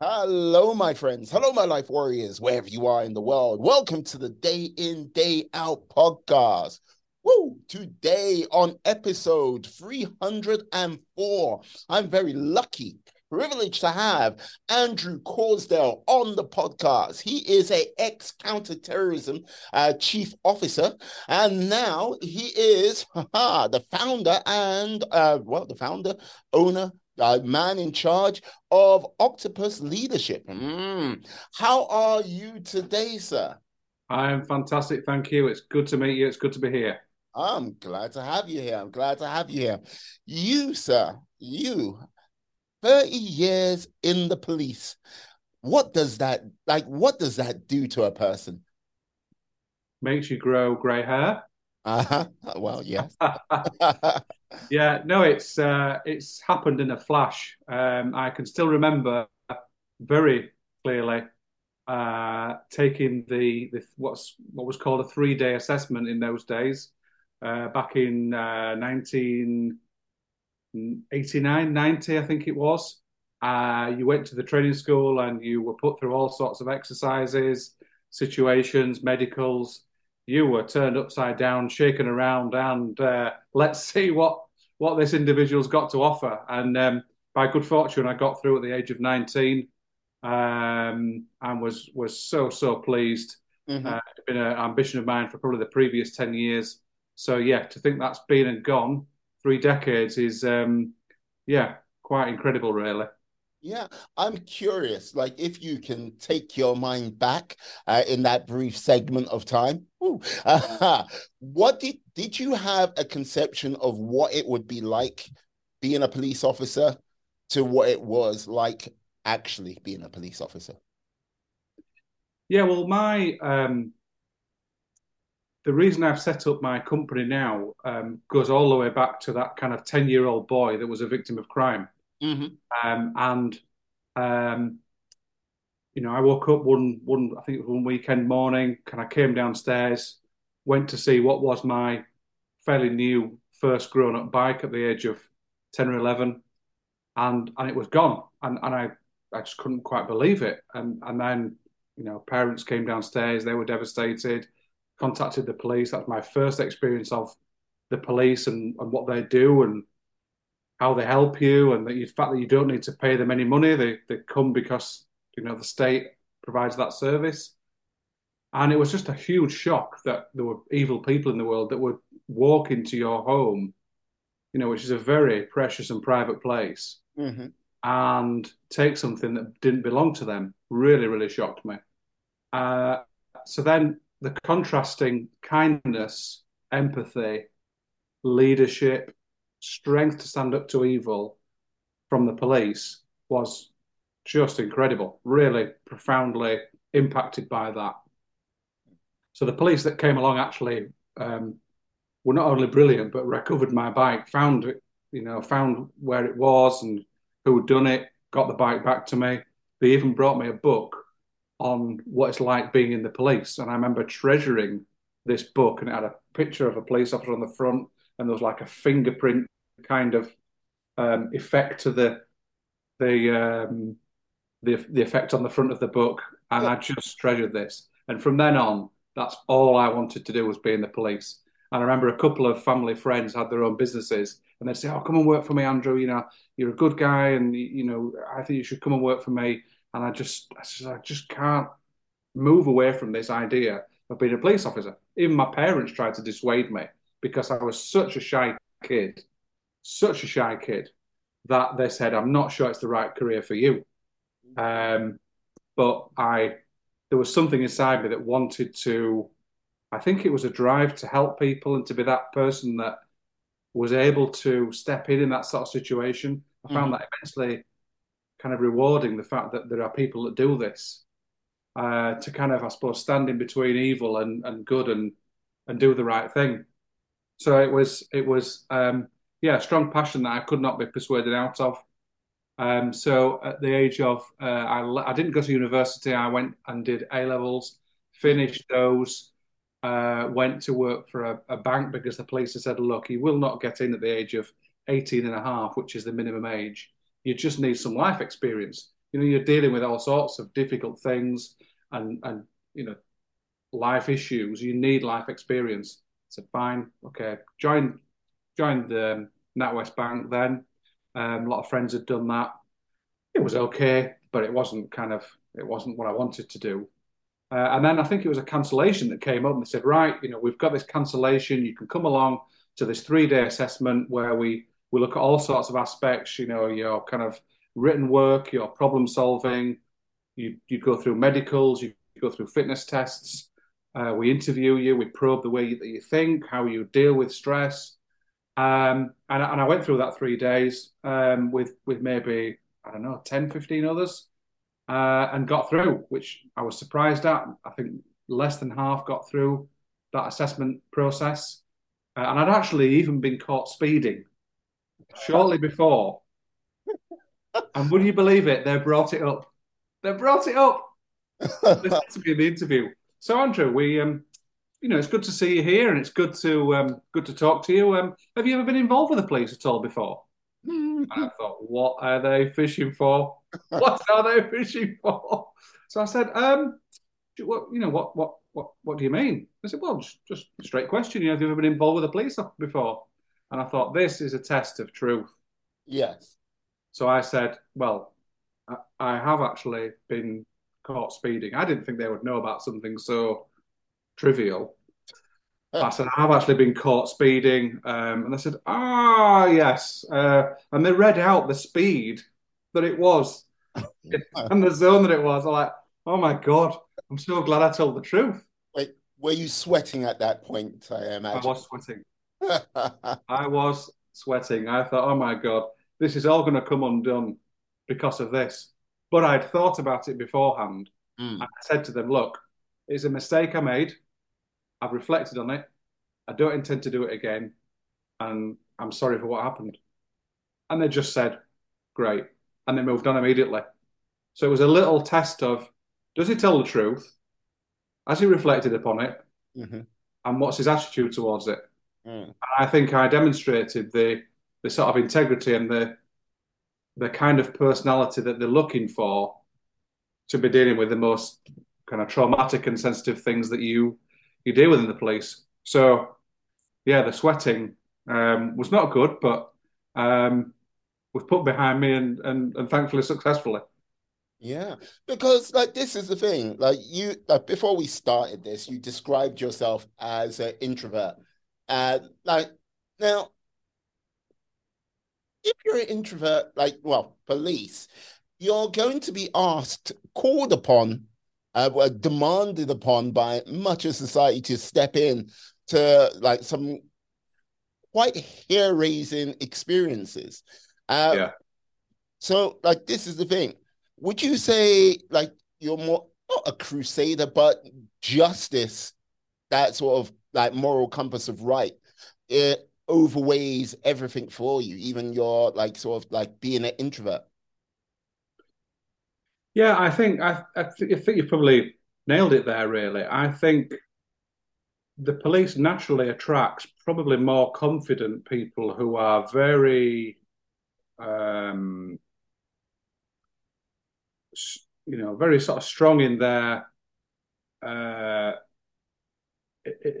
Hello, my friends. Hello, my life warriors, wherever you are in the world. Welcome to the Day In, Day Out podcast. Woo! Today on episode 304, I'm very lucky, privileged to have Andrew Croasdale on the podcast. He is a ex-counterterrorism uh, chief officer, and now he is haha, the founder and, uh, well, the founder, owner, uh, man in charge of Octopus Leadership. Mm. How are you today, sir? I am fantastic. Thank you. It's good to meet you. It's good to be here. I'm glad to have you here. I'm glad to have you here. You, sir, you, 30 years in the police. What does that like? What does that do to a person? Makes you grow grey hair. Uh-huh. Well, yes. yeah, no, it's uh, it's happened in a flash. Um, I can still remember very clearly uh, taking the, the what's what was called a three day assessment in those days, uh, back in uh, 1989, 90, I think it was. Uh, you went to the training school and you were put through all sorts of exercises, situations, medicals you were turned upside down, shaken around, and uh, let's see what what this individual's got to offer. And um, by good fortune, I got through at the age of 19, um, and was was so so pleased. Mm-hmm. Uh, it's been an ambition of mine for probably the previous 10 years. So yeah, to think that's been and gone three decades is um, yeah quite incredible, really. Yeah, I'm curious, like if you can take your mind back uh, in that brief segment of time. uh, what did did you have a conception of what it would be like being a police officer to what it was like actually being a police officer? Yeah, well, my um, the reason I've set up my company now um, goes all the way back to that kind of ten year old boy that was a victim of crime. Mm-hmm. Um, and um, you know, I woke up one one I think it was one weekend morning, and I came downstairs, went to see what was my fairly new first grown up bike at the age of ten or eleven, and and it was gone, and and I I just couldn't quite believe it, and and then you know parents came downstairs, they were devastated, contacted the police. That's my first experience of the police and, and what they do and how they help you and the fact that you don't need to pay them any money. They they come because you know the state provides that service. And it was just a huge shock that there were evil people in the world that would walk into your home, you know, which is a very precious and private place, mm-hmm. and take something that didn't belong to them. Really, really shocked me. Uh, so then the contrasting kindness, empathy, leadership, strength to stand up to evil from the police was just incredible, really profoundly impacted by that. So the police that came along actually um, were not only brilliant, but recovered my bike, found it, you know, found where it was and who had done it, got the bike back to me. They even brought me a book on what it's like being in the police. And I remember treasuring this book and it had a picture of a police officer on the front and there was like a fingerprint kind of um, effect to the the um, the the effect on the front of the book, and yeah. I just treasured this. And from then on, that's all I wanted to do was be in the police. And I remember a couple of family friends had their own businesses, and they'd say, "Oh, come and work for me, Andrew. You know, you're a good guy, and you know, I think you should come and work for me." And I just, I just, I just can't move away from this idea of being a police officer. Even my parents tried to dissuade me because I was such a shy kid, such a shy kid, that they said, I'm not sure it's the right career for you. Um, but I, there was something inside me that wanted to, I think it was a drive to help people and to be that person that was able to step in in that sort of situation. I found mm-hmm. that immensely kind of rewarding the fact that there are people that do this uh, to kind of, I suppose, stand in between evil and, and good and and do the right thing. So it was it was um, yeah a strong passion that I could not be persuaded out of. Um, so at the age of uh, I, I didn't go to university. I went and did A levels, finished those. Uh, went to work for a, a, bank because the police had said, look, you will not get in at the age of 18 and a half, which is the minimum age. You just need some life experience. You know, you're dealing with all sorts of difficult things and and you know life issues. You need life experience. Said, fine, okay. Joined joined the NatWest Bank then. Um, a lot of friends had done that. It was okay, but it wasn't kind of it wasn't what I wanted to do. Uh, and then I think it was a cancellation that came up and they said, right, you know, we've got this cancellation. You can come along to this three day assessment where we, we look at all sorts of aspects, you know, your kind of written work, your problem solving. You, you go through medicals, you go through fitness tests. Uh, we interview you, we probe the way that you think, how you deal with stress. Um, and, and I went through that three days um, with, with maybe, I don't know, 10, 15 others uh, and got through, which I was surprised at. I think less than half got through that assessment process. Uh, and I'd actually even been caught speeding shortly before. and would you believe it? They brought it up. They brought it up. to be in the interview. So Andrew, we um, you know, it's good to see you here, and it's good to um, good to talk to you. Um, have you ever been involved with the police at all before? and I thought, what are they fishing for? what are they fishing for? So I said, um, what, you know, what, what, what, what do you mean? I said, well, just, just a straight question. You know, have you ever been involved with the police before? And I thought, this is a test of truth. Yes. So I said, well, I, I have actually been caught speeding. I didn't think they would know about something so trivial. I said, I've actually been caught speeding. Um, and they said, ah, yes. Uh, and they read out the speed that it was and the zone that it was. I'm like, oh my God, I'm so glad I told the truth. Wait, were you sweating at that point? I imagine. I was sweating. I was sweating. I thought, oh my God, this is all going to come undone because of this. But I'd thought about it beforehand. Mm. I said to them, look, it's a mistake I made. I've reflected on it. I don't intend to do it again. And I'm sorry for what happened. And they just said, great. And they moved on immediately. So it was a little test of does he tell the truth? Has he reflected upon it? Mm-hmm. And what's his attitude towards it? Mm. I think I demonstrated the the sort of integrity and the the kind of personality that they're looking for to be dealing with the most kind of traumatic and sensitive things that you you deal with in the police. So, yeah, the sweating um, was not good, but um, was put behind me and, and, and thankfully successfully. Yeah, because like this is the thing. Like you, like before we started this, you described yourself as an introvert. And uh, like now, if you're an introvert, like well, police, you're going to be asked, called upon uh, demanded upon by much of society to step in to like some quite hair raising experiences. Uh, yeah. So, like, this is the thing. Would you say, like, you're more not a crusader, but justice, that sort of like moral compass of right, it overweighs everything for you, even your like sort of like being an introvert? Yeah, I think I, I, th- I think you've probably nailed it there. Really, I think the police naturally attracts probably more confident people who are very, um, you know, very sort of strong in their uh,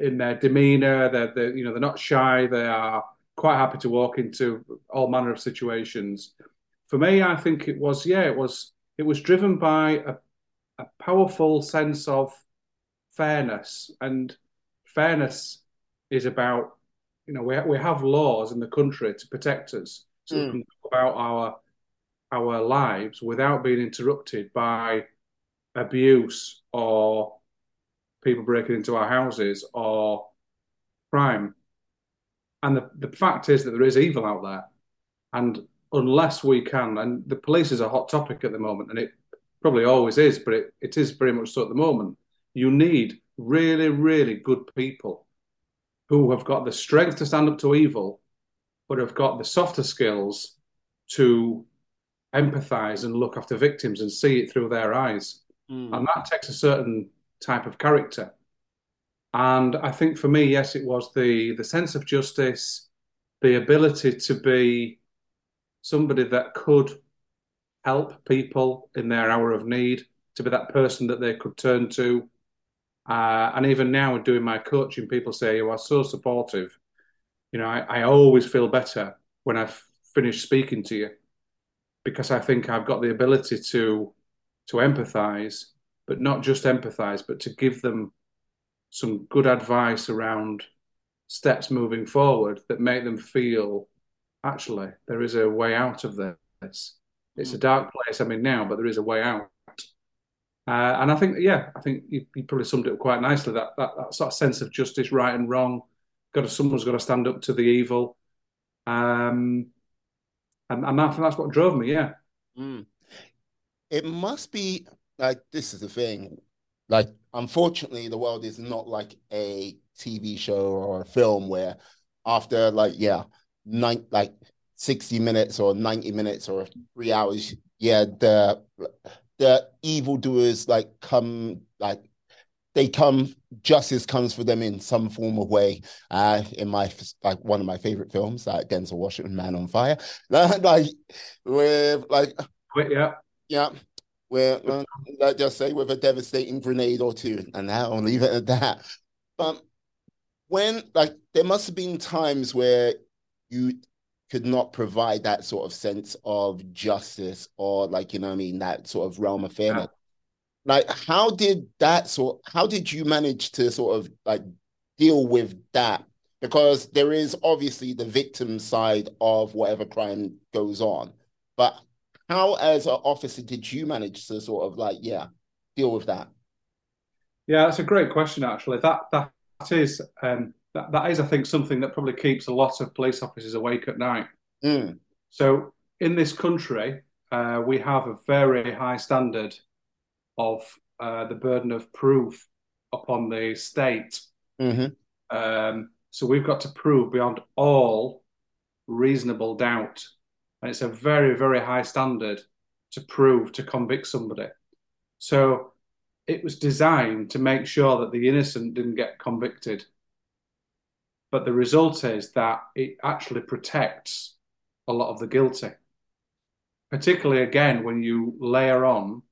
in their demeanor. They're, they're you know they're not shy. They are quite happy to walk into all manner of situations. For me, I think it was yeah, it was it was driven by a, a powerful sense of fairness, and fairness is about you know we we have laws in the country to protect us, so mm. we can go about our our lives without being interrupted by abuse or people breaking into our houses or crime. And the, the fact is that there is evil out there. And unless we can, and the police is a hot topic at the moment, and it probably always is, but it, it is very much so at the moment. You need really, really good people who have got the strength to stand up to evil, but have got the softer skills to empathize and look after victims and see it through their eyes. Mm. And that takes a certain type of character. And I think for me, yes, it was the the sense of justice, the ability to be somebody that could help people in their hour of need, to be that person that they could turn to. Uh, and even now, doing my coaching, people say you are so supportive. You know, I, I always feel better when I've finished speaking to you because I think I've got the ability to to empathize, but not just empathize, but to give them some good advice around steps moving forward that make them feel actually there is a way out of this. It's a hmm. dark place I'm in now, but there is a way out. Uh, and I think, yeah, I think you, you, probably summed it up quite nicely. That, that that sort of sense of justice, right and wrong. Got to, someone's got to stand up to the evil. Um, and, and I think that's what drove me. Yeah. Mm. It must be like this is the thing. Like, unfortunately, the world is not like a TV show or a film where after like yeah, nine like sixty minutes or ninety minutes or three hours, yeah, the the evildoers like come like they come justice comes for them in some form of way. Uh in my like one of my favorite films like denzel washington man on fire. Like with like yeah. yeah where uh, let's just say with a devastating grenade or two and i'll leave it at that but when like there must have been times where you could not provide that sort of sense of justice or like you know I mean that sort of realm of fairness. Yeah. Like how did that sort how did you manage to sort of like deal with that? Because there is obviously the victim side of whatever crime goes on. But how as an officer did you manage to sort of like yeah deal with that? Yeah, that's a great question actually. That that is um that, that is, I think, something that probably keeps a lot of police officers awake at night. Mm. So, in this country, uh, we have a very high standard of uh, the burden of proof upon the state. Mm-hmm. Um, so, we've got to prove beyond all reasonable doubt. And it's a very, very high standard to prove to convict somebody. So, it was designed to make sure that the innocent didn't get convicted but the result is that it actually protects a lot of the guilty. Particularly again when you layer on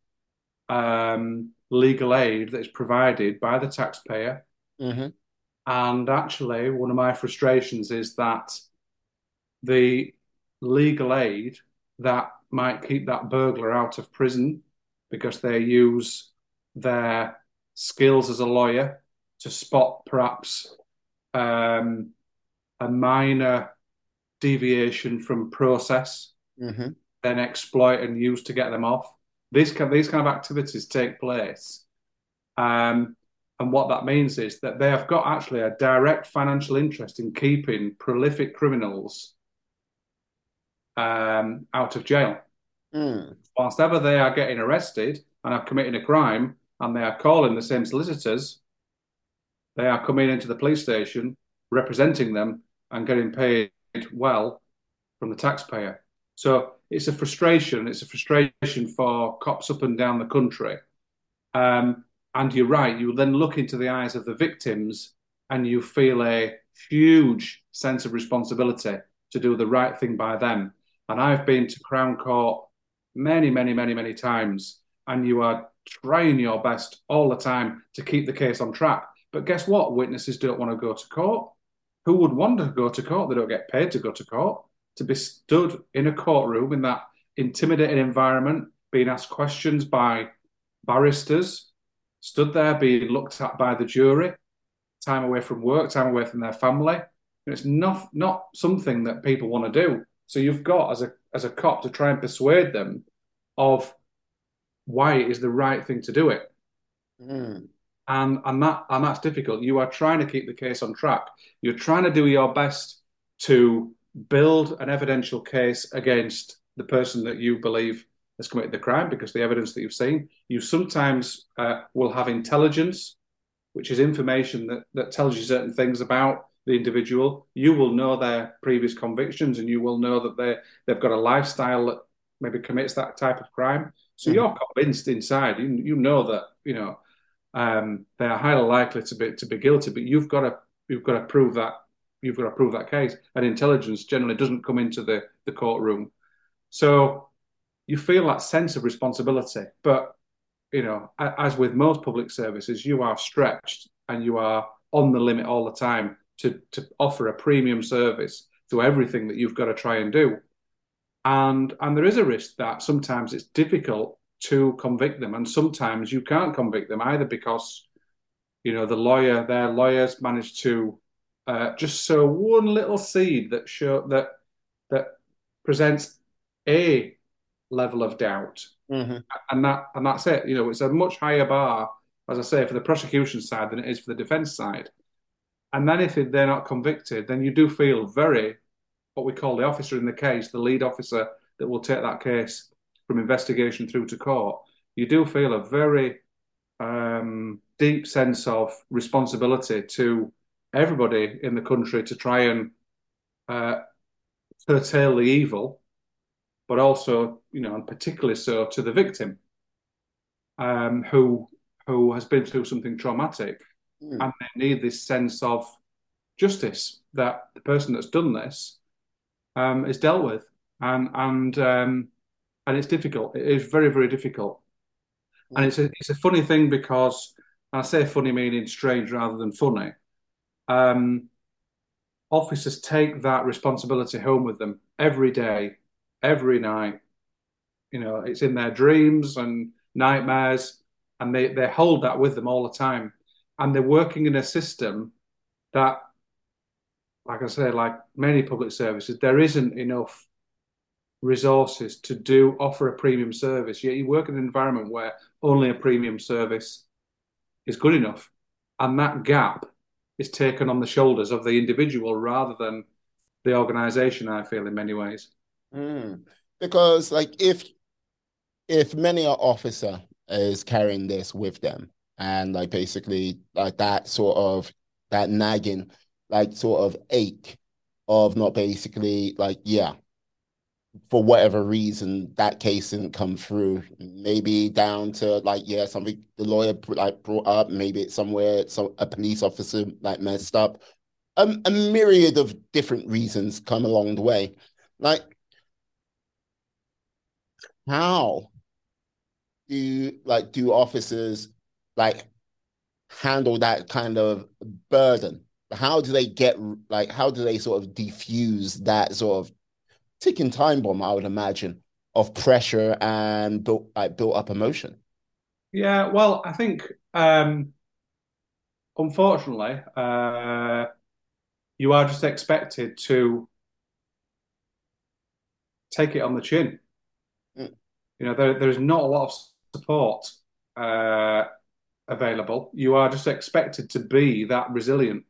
um, legal aid that is provided by the taxpayer. Mm-hmm. And actually, one of my frustrations is that the legal aid that might keep that burglar out of prison because they use their skills as a lawyer to spot perhaps um, a minor deviation from process, mm-hmm. then exploit and use to get them off. These kind, these kind of activities take place. Um, and what that means is that they have got actually a direct financial interest in keeping prolific criminals um, out of jail. Mm. Whilst ever they are getting arrested and are committing a crime and they are calling the same solicitors, they are coming into the police station, representing them, and getting paid well from the taxpayer. So it's a frustration. It's a frustration for cops up and down the country. Um, and you're right. You then look into the eyes of the victims, and you feel a huge sense of responsibility to do the right thing by them. And I've been to Crown Court many, many, many, many times, and you are trying your best all the time to keep the case on track. But guess what? Witnesses don't want to go to court. Who would want to go to court? They don't get paid to go to court. To be stood in a courtroom in that intimidating environment, being asked questions by barristers, stood there being looked at by the jury, time away from work, time away from their family. It's not not something that people want to do. So you've got as a as a cop to try and persuade them of why it is the right thing to do it. Mm and and that and that's difficult. You are trying to keep the case on track. You're trying to do your best to build an evidential case against the person that you believe has committed the crime because the evidence that you've seen. You sometimes uh, will have intelligence, which is information that, that tells you certain things about the individual. You will know their previous convictions and you will know that they they've got a lifestyle that maybe commits that type of crime. So mm-hmm. you're convinced inside. You you know that you know um, they are highly likely to be to be guilty. But you've got to you've got to prove that you've got to prove that case. And intelligence generally doesn't come into the the courtroom. So you feel that sense of responsibility. But you know, as with most public services, you are stretched and you are on the limit all the time to to offer a premium service to everything that you've got to try and do. And and there is a risk that sometimes it's difficult to convict them, and sometimes you can't convict them either because you know the lawyer, their lawyers managed to uh, just sow one little seed that show that that presents a level of doubt, mm-hmm. and that and that's it. You know, it's a much higher bar, as I say, for the prosecution side than it is for the defence side. And then if they're not convicted, then you do feel very what we call the officer in the case, the lead officer that will take that case from investigation through to court. You do feel a very um, deep sense of responsibility to everybody in the country to try and uh, curtail the evil, but also, you know, and particularly so to the victim, um, who who has been through something traumatic, mm. and they need this sense of justice that the person that's done this um, is dealt with, and and um, and it's difficult. It is very very difficult, mm. and it's a it's a funny thing because I say funny meaning strange rather than funny. Um, officers take that responsibility home with them every day, every night. You know, it's in their dreams and nightmares, and they, they hold that with them all the time. And they're working in a system that, like I say, like many public services, there isn't enough resources to do offer a premium service. Yet you work in an environment where only a premium service is good enough. And that gap is taken on the shoulders of the individual rather than the organization, I feel, in many ways. Mm. Because, like, if if many an officer is carrying this with them, and like basically like that sort of that nagging, like sort of ache of not basically like yeah, for whatever reason that case didn't come through. Maybe down to like yeah, something the lawyer like brought up. Maybe it's somewhere some a police officer like messed up. Um, a myriad of different reasons come along the way. Like how do like do officers like handle that kind of burden? How do they get like how do they sort of defuse that sort of ticking time bomb, I would imagine, of pressure and built like built up emotion. Yeah, well, I think um, unfortunately, uh, you are just expected to take it on the chin. Mm. You know, there, there's not a lot of support uh, available. You are just expected to be that resilient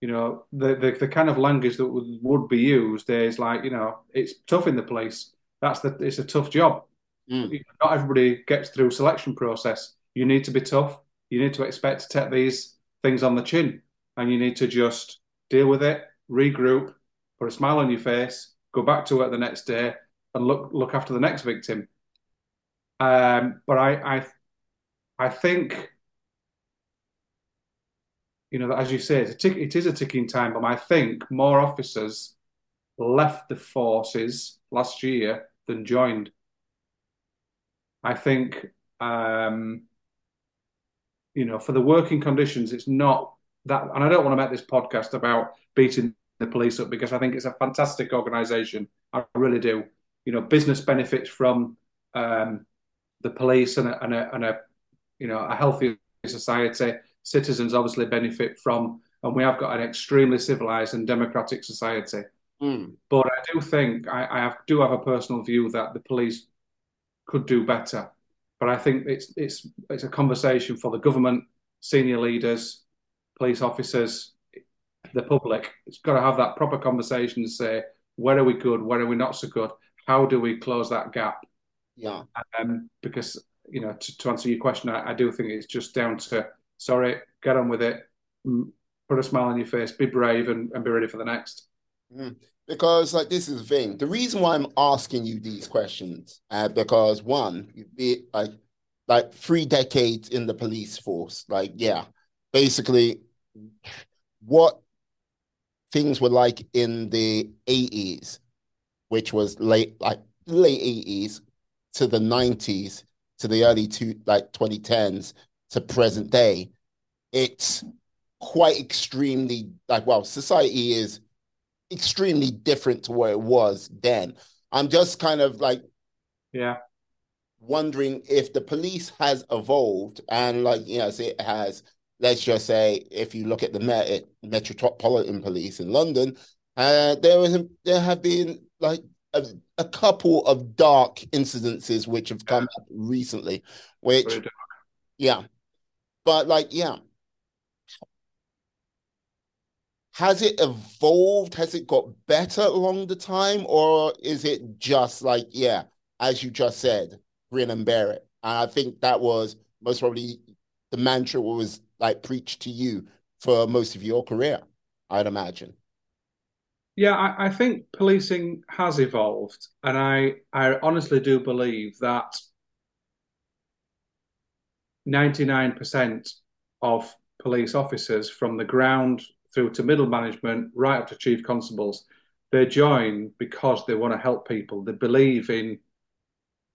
you know, the, the, the kind of language that would, would be used is like, you know, it's tough in the police. That's the it's a tough job. Mm. Not everybody gets through selection process. You need to be tough. You need to expect to take these things on the chin, and you need to just deal with it, regroup, put a smile on your face, go back to work the next day, and look look after the next victim. Um, but I, I I think you know, as you say, it's a tick, it is a ticking time bomb. I think more officers left the forces last year than joined. I think, um, you know, for the working conditions, it's not that, and I don't want to make this podcast about beating the police up because I think it's a fantastic organisation. I really do. You know, business benefits from um, the police and a, and a, and a you know a healthy society citizens obviously benefit from, and we have got an extremely civilized and democratic society. Mm. But I do think I, I have, do have a personal view that the police could do better. But I think it's it's it's a conversation for the government, senior leaders, police officers, the public. It's got to have that proper conversation and say where are we good, where are we not so good, how do we close that gap? Yeah. Um, because you know, to, to answer your question, I, I do think it's just down to sorry, get on with it, put a smile on your face, be brave, and, and be ready for the next. Mm. Because like this is the thing. The reason why I'm asking you these questions, uh, because one, you've been like like three decades in the police force. Like, yeah, basically, what things were like in the 80s, which was late like late 80s, to the 90s to the early two like 2010s to present day, it's quite extremely like well, society is extremely different to what it was then. I'm just kind of like yeah wondering if the police has evolved and like yes it has let's just say if you look at the Met- metropolitan police in london uh, there was there have been like a, a, couple of dark incidences which have come up recently which yeah. But like yeah. Has it evolved? Has it got better along the time? Or is it just like yeah as you just said grin and bear it. And I think that was most probably the mantra was like preached to you for most of your career, I'd imagine. Yeah, I, I, think policing has evolved, and I I honestly do believe that ninety nine percent of police officers, from the ground through to middle management, right up to chief constables, they join because they want to help people. They believe in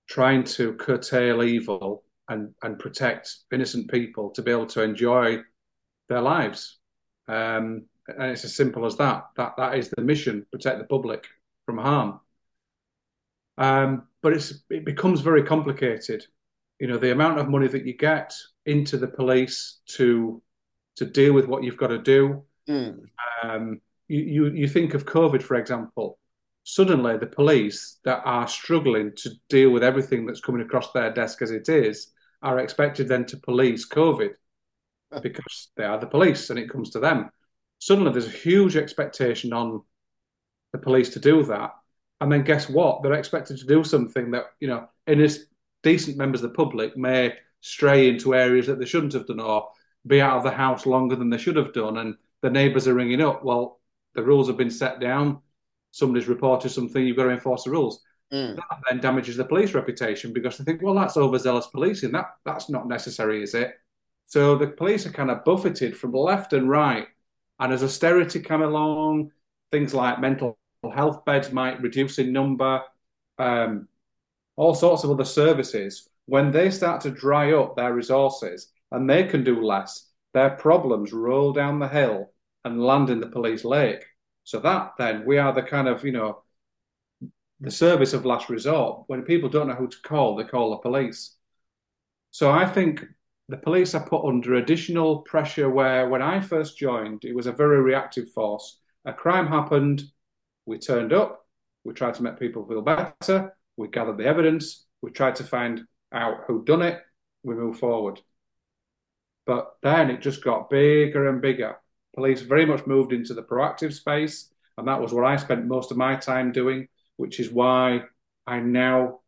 trying to curtail evil and, and protect innocent people to be able to enjoy their lives. Um, and it's as simple as that. That that is the mission: protect the public from harm. Um, but it's it becomes very complicated. You know, the amount of money that you get into the police to to deal with what you've got to do. Mm. Um, you, you you think of COVID, for example suddenly the police that are struggling to deal with everything that's coming across their desk as it is are expected then to police COVID because they are the police and it comes to them. Suddenly there's a huge expectation on the police to do that. And then guess what? They're expected to do something that, you know, in this decent members of the public may stray into areas that they shouldn't have done or be out of the house longer than they should have done. And the neighbours are ringing up. Well, the rules have been set down somebody's reported something, you've got to enforce the rules. Mm. That then damages the police reputation because they think, well, that's overzealous policing. That that's not necessary, is it? So the police are kind of buffeted from left and right. And as austerity come along, things like mental health beds might reduce in number, um, all sorts of other services. When they start to dry up their resources and they can do less, their problems roll down the hill and land in the police lake. So that then we are the kind of, you know, the service of last resort. When people don't know who to call, they call the police. So I think the police are put under additional pressure where when I first joined, it was a very reactive force. A crime happened, we turned up, we tried to make people feel better, we gathered the evidence, we tried to find out who done it, we moved forward. But then it just got bigger and bigger. Police very much moved into the proactive space, and that was what I spent most of my time doing, which is why I now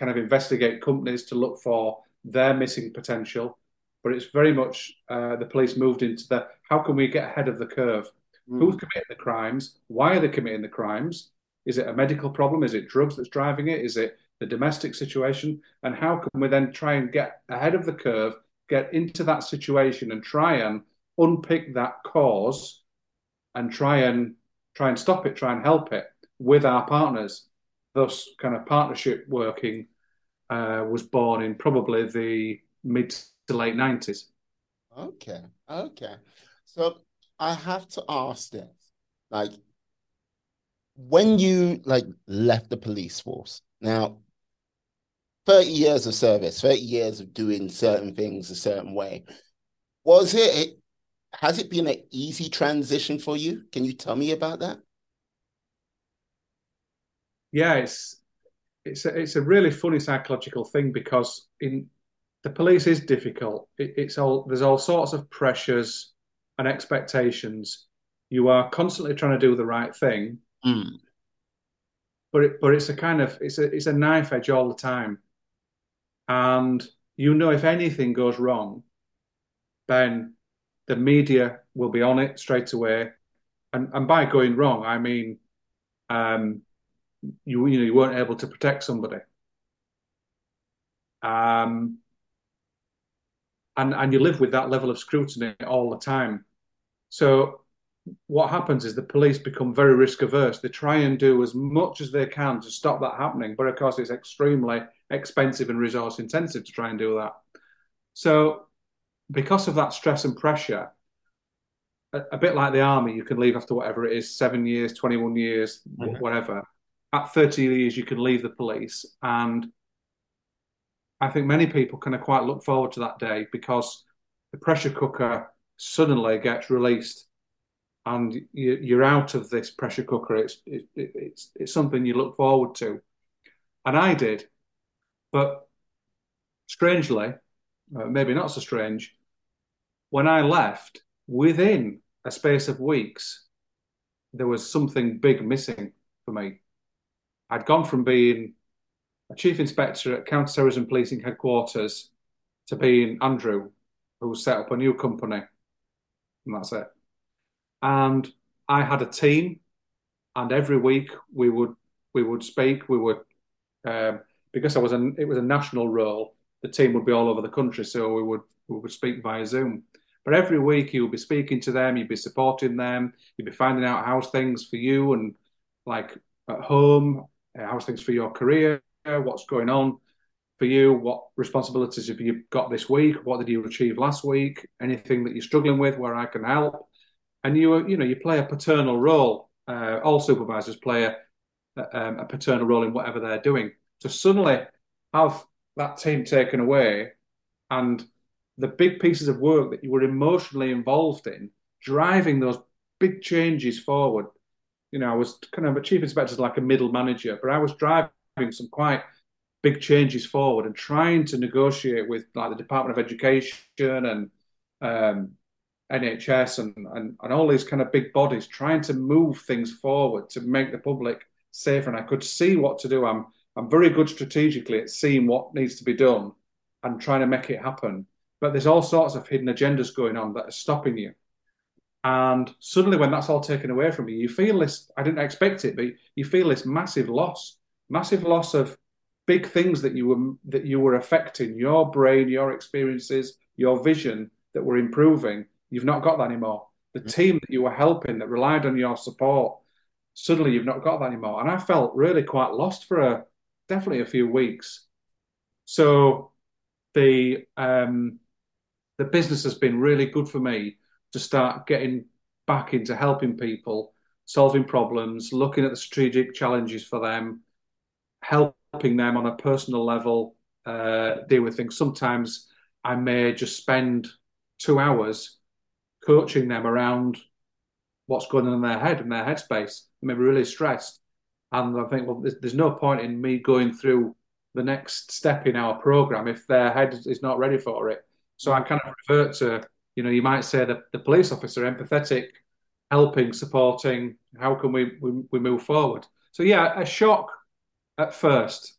kind of investigate companies to look for their missing potential. But it's very much uh, the police moved into the how can we get ahead of the curve? Mm. Who's committing the crimes? Why are they committing the crimes? Is it a medical problem? Is it drugs that's driving it? Is it the domestic situation? And how can we then try and get ahead of the curve, get into that situation and try and unpick that cause and try and try and stop it, try and help it with our partners. Thus, kind of partnership working uh, was born in probably the mid to late nineties. Okay, okay. So I have to ask this: like, when you like left the police force, now 30 years of service, 30 years of doing certain things a certain way. Was it has it been an easy transition for you? Can you tell me about that? Yeah, it's it's a, it's a really funny psychological thing because in the police is difficult. It, it's all there's all sorts of pressures and expectations. You are constantly trying to do the right thing, mm. but it, but it's a kind of it's a it's a knife edge all the time, and you know if anything goes wrong, then the media will be on it straight away. And, and by going wrong, I mean um, you you know you weren't able to protect somebody. Um, and and you live with that level of scrutiny all the time. So what happens is the police become very risk averse. They try and do as much as they can to stop that happening, but of course, it's extremely expensive and resource intensive to try and do that. So, because of that stress and pressure, a, a bit like the army, you can leave after whatever it is seven years, 21 years, mm-hmm. whatever. At 30 years, you can leave the police. And I think many people kind of quite look forward to that day because the pressure cooker suddenly gets released and you, are out of this pressure cooker. It's, it, it's, it's something you look forward to. And I did. But strangely, uh, maybe not so strange, when I left, within a space of weeks, there was something big missing for me. I'd gone from being a chief inspector at counter-terrorism policing headquarters to being Andrew, who set up a new company, and that's it. And I had a team, and every week we would we would speak. We would um, because I was it was a national role. The team would be all over the country, so we would we would speak via Zoom. But every week you would be speaking to them, you'd be supporting them, you'd be finding out how's things for you and like at home, how's things for your career, what's going on for you, what responsibilities have you got this week, what did you achieve last week, anything that you're struggling with where I can help. And you you know you play a paternal role. Uh, all supervisors play a, um, a paternal role in whatever they're doing. To suddenly have that team taken away and the big pieces of work that you were emotionally involved in, driving those big changes forward. You know, I was kind of a chief inspector, like a middle manager, but I was driving some quite big changes forward and trying to negotiate with like the Department of Education and um, NHS and, and, and all these kind of big bodies, trying to move things forward to make the public safer. And I could see what to do. I'm I'm very good strategically at seeing what needs to be done and trying to make it happen. But there's all sorts of hidden agendas going on that are stopping you. And suddenly, when that's all taken away from you, you feel this. I didn't expect it, but you feel this massive loss, massive loss of big things that you were that you were affecting your brain, your experiences, your vision that were improving. You've not got that anymore. The mm-hmm. team that you were helping that relied on your support, suddenly you've not got that anymore. And I felt really quite lost for a definitely a few weeks. So the um, the business has been really good for me to start getting back into helping people, solving problems, looking at the strategic challenges for them, helping them on a personal level uh, deal with things. Sometimes I may just spend two hours coaching them around what's going on in their head and their headspace. They may be really stressed. And I think, well, there's, there's no point in me going through the next step in our program if their head is not ready for it. So I kind of revert to, you know, you might say that the police officer, empathetic, helping, supporting. How can we we, we move forward? So yeah, a shock at first.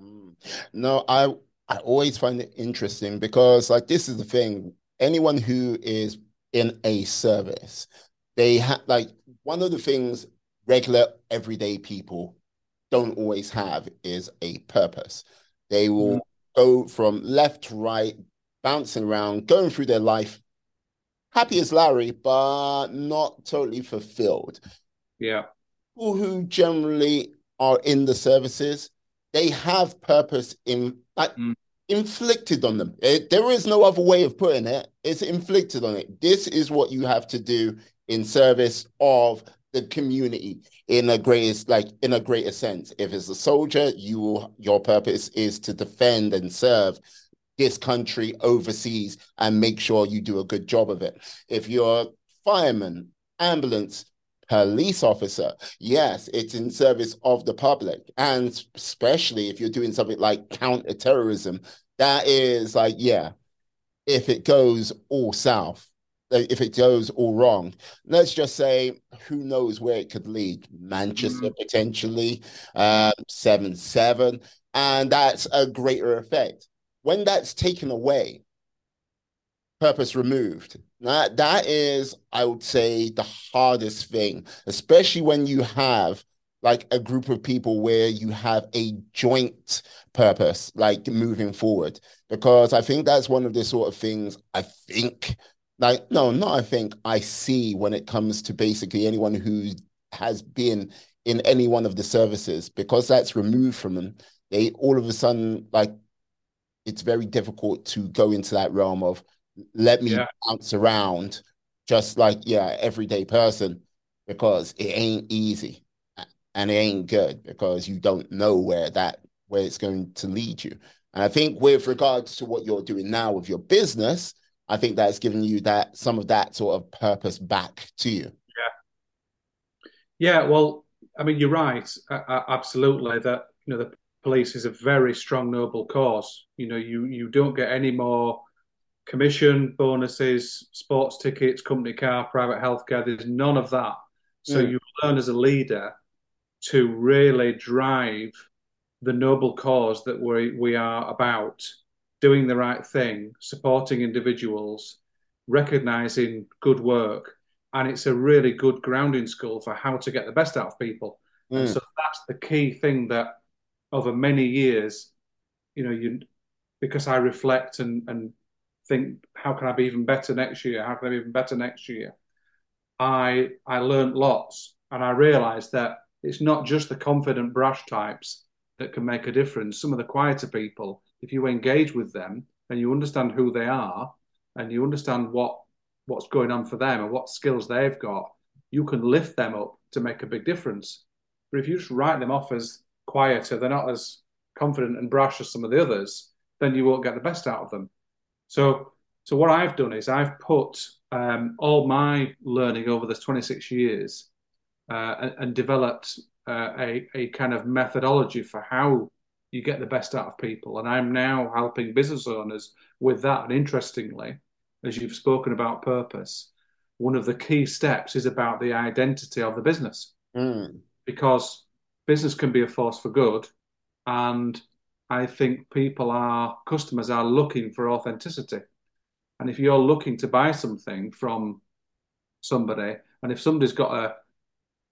Mm. No, I I always find it interesting because like this is the thing. Anyone who is in a service, they have like one of the things regular everyday people don't always have is a purpose. They will mm. go from left to right, bouncing around, going through their life, happy as Larry, but not totally fulfilled. Yeah. People who generally are in the services, they have purpose in like mm. inflicted on them. It, there is no other way of putting it. It's inflicted on it. This is what you have to do in service of the community in a greatest like in a greater sense. If it's a soldier, you will, your purpose is to defend and serve this country overseas and make sure you do a good job of it. If you're a fireman, ambulance, police officer, yes, it's in service of the public. And especially if you're doing something like counterterrorism, that is like, yeah, if it goes all south, if it goes all wrong, let's just say who knows where it could lead. Manchester mm. potentially, um, seven seven, and that's a greater effect when that's taken away, purpose removed, that that is, I would say, the hardest thing, especially when you have like a group of people where you have a joint purpose, like moving forward. Because I think that's one of the sort of things I think like no, not I think I see when it comes to basically anyone who has been in any one of the services because that's removed from them. They all of a sudden like it's very difficult to go into that realm of let me yeah. bounce around just like yeah everyday person because it ain't easy and it ain't good because you don't know where that where it's going to lead you. And i think with regards to what you're doing now with your business i think that's given you that some of that sort of purpose back to you. Yeah. Yeah well i mean you're right uh, absolutely that you know the police is a very strong noble cause you know you you don't get any more commission bonuses sports tickets company car private healthcare there's none of that so mm. you learn as a leader to really drive the noble cause that we, we are about, doing the right thing, supporting individuals, recognizing good work. And it's a really good grounding school for how to get the best out of people. Mm. And so that's the key thing that over many years, you know, you because I reflect and, and think, how can I be even better next year? How can I be even better next year? I I learned lots and I realized that it's not just the confident brash types that can make a difference. Some of the quieter people, if you engage with them and you understand who they are and you understand what what's going on for them and what skills they've got, you can lift them up to make a big difference. But if you just write them off as quieter, they're not as confident and brash as some of the others, then you won't get the best out of them. So, so what I've done is I've put um, all my learning over this 26 years uh, and, and, developed uh, a, a kind of methodology for how you get the best out of people. And I'm now helping business owners with that. And interestingly, as you've spoken about purpose, one of the key steps is about the identity of the business. Mm. Because business can be a force for good. And I think people are, customers are looking for authenticity. And if you're looking to buy something from somebody, and if somebody's got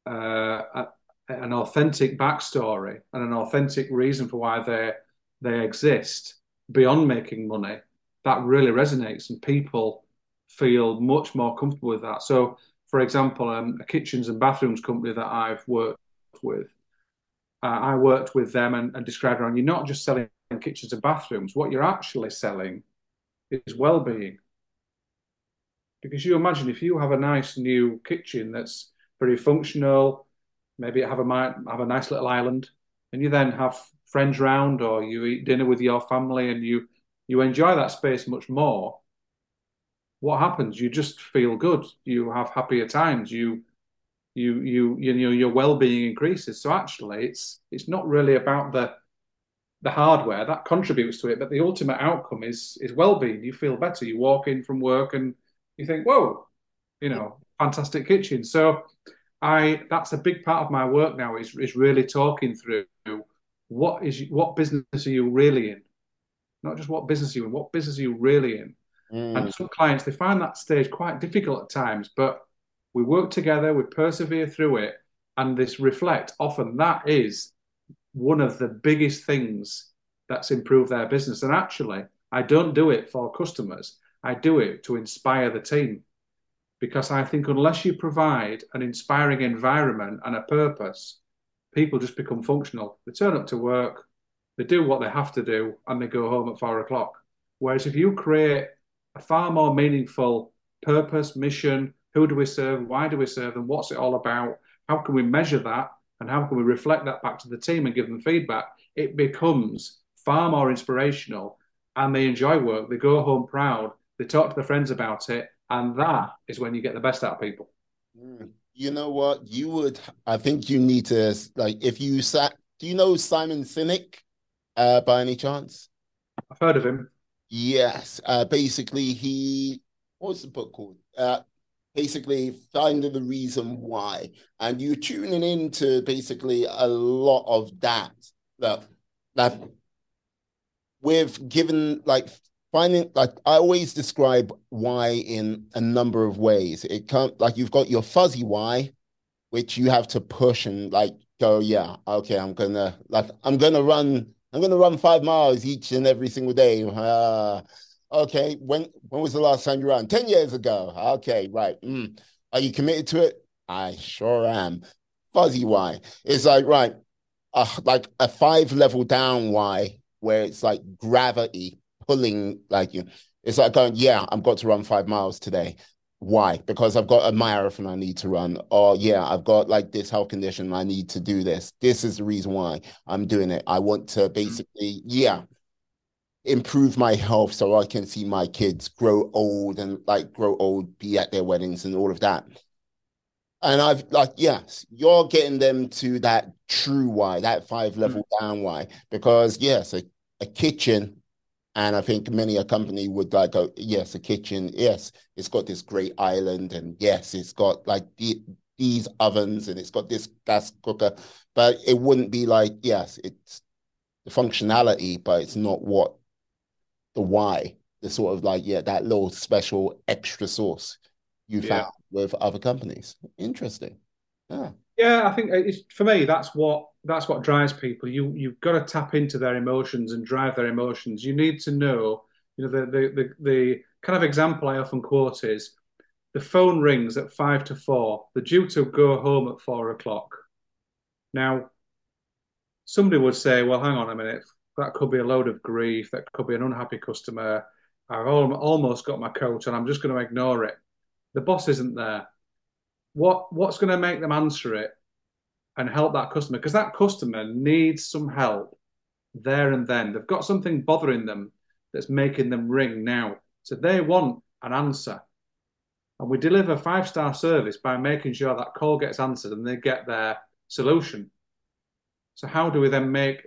a, uh, a an authentic backstory and an authentic reason for why they they exist beyond making money, that really resonates, and people feel much more comfortable with that. So, for example, um, a kitchens and bathrooms company that I've worked with, uh, I worked with them and, and described around you're not just selling kitchens and bathrooms. What you're actually selling is well-being. Because you imagine if you have a nice new kitchen that's very functional, maybe have a have a nice little island, and you then have friends round or you eat dinner with your family and you you enjoy that space much more. What happens? You just feel good. You have happier times. You you you you know your well-being increases. So actually, it's it's not really about the the hardware that contributes to it, but the ultimate outcome is is well-being. You feel better. You walk in from work and you think, "Whoa, you know, fantastic kitchen." So I that's a big part of my work now is is really talking through what is what business are you really in, not just what business are you in, what business are you really in. Mm. And some clients they find that stage quite difficult at times, but we work together, we persevere through it, and this reflect often that is one of the biggest things that's improved their business. And actually, I don't do it for customers. I do it to inspire the team because I think unless you provide an inspiring environment and a purpose, people just become functional. They turn up to work, they do what they have to do, and they go home at four o'clock. Whereas if you create a far more meaningful purpose, mission, who do we serve, why do we serve them, what's it all about, how can we measure that, and how can we reflect that back to the team and give them feedback, it becomes far more inspirational and they enjoy work. They go home proud, they talk to their friends about it, and that is when you get the best out of people. Mm. You know what? You would, I think you need to, like, if you sat, do you know Simon Sinek uh, by any chance? I've heard of him. Yes. Uh, basically, he, what's the book called? Uh, basically, finding the reason why. And you're tuning into basically a lot of that. That, that we've given like finding like I always describe why in a number of ways. It can't like you've got your fuzzy why, which you have to push and like go, yeah, okay, I'm gonna like I'm gonna run, I'm gonna run five miles each and every single day. Uh, Okay, when when was the last time you ran? Ten years ago. Okay, right. Mm. Are you committed to it? I sure am. Fuzzy why? It's like right, uh, like a five level down why, where it's like gravity pulling like you. It's like going, yeah, I've got to run five miles today. Why? Because I've got a marathon I need to run. Or yeah, I've got like this health condition. I need to do this. This is the reason why I'm doing it. I want to basically, yeah, improve my health so I can see my kids grow old and like grow old, be at their weddings and all of that. And I've like, yes, you're getting them to that true why, that five level mm-hmm. down why, because yes, a, a kitchen and I think many a company would like a, yes, a kitchen, yes, it's got this great island, and yes, it's got like the, these ovens and it's got this gas cooker, but it wouldn't be like, yes, it's the functionality, but it's not what the why, the sort of like, yeah, that little special extra sauce you yeah. found with other companies. Interesting. Yeah. Yeah, I think uh, it's, for me that's what that's what drives people. You you've got to tap into their emotions and drive their emotions. You need to know, you know, the the the, the kind of example I often quote is the phone rings at five to four. They're due to go home at four o'clock. Now, somebody would say, well, hang on a minute, that could be a load of grief, that could be an unhappy customer. I've almost got my coat and I'm just going to ignore it. The boss isn't there. What what's going to make them answer it and help that customer because that customer needs some help there and then. They've got something bothering them that's making them ring now. So they want an answer. And we deliver five star service by making sure that call gets answered and they get their solution. So, how do we then make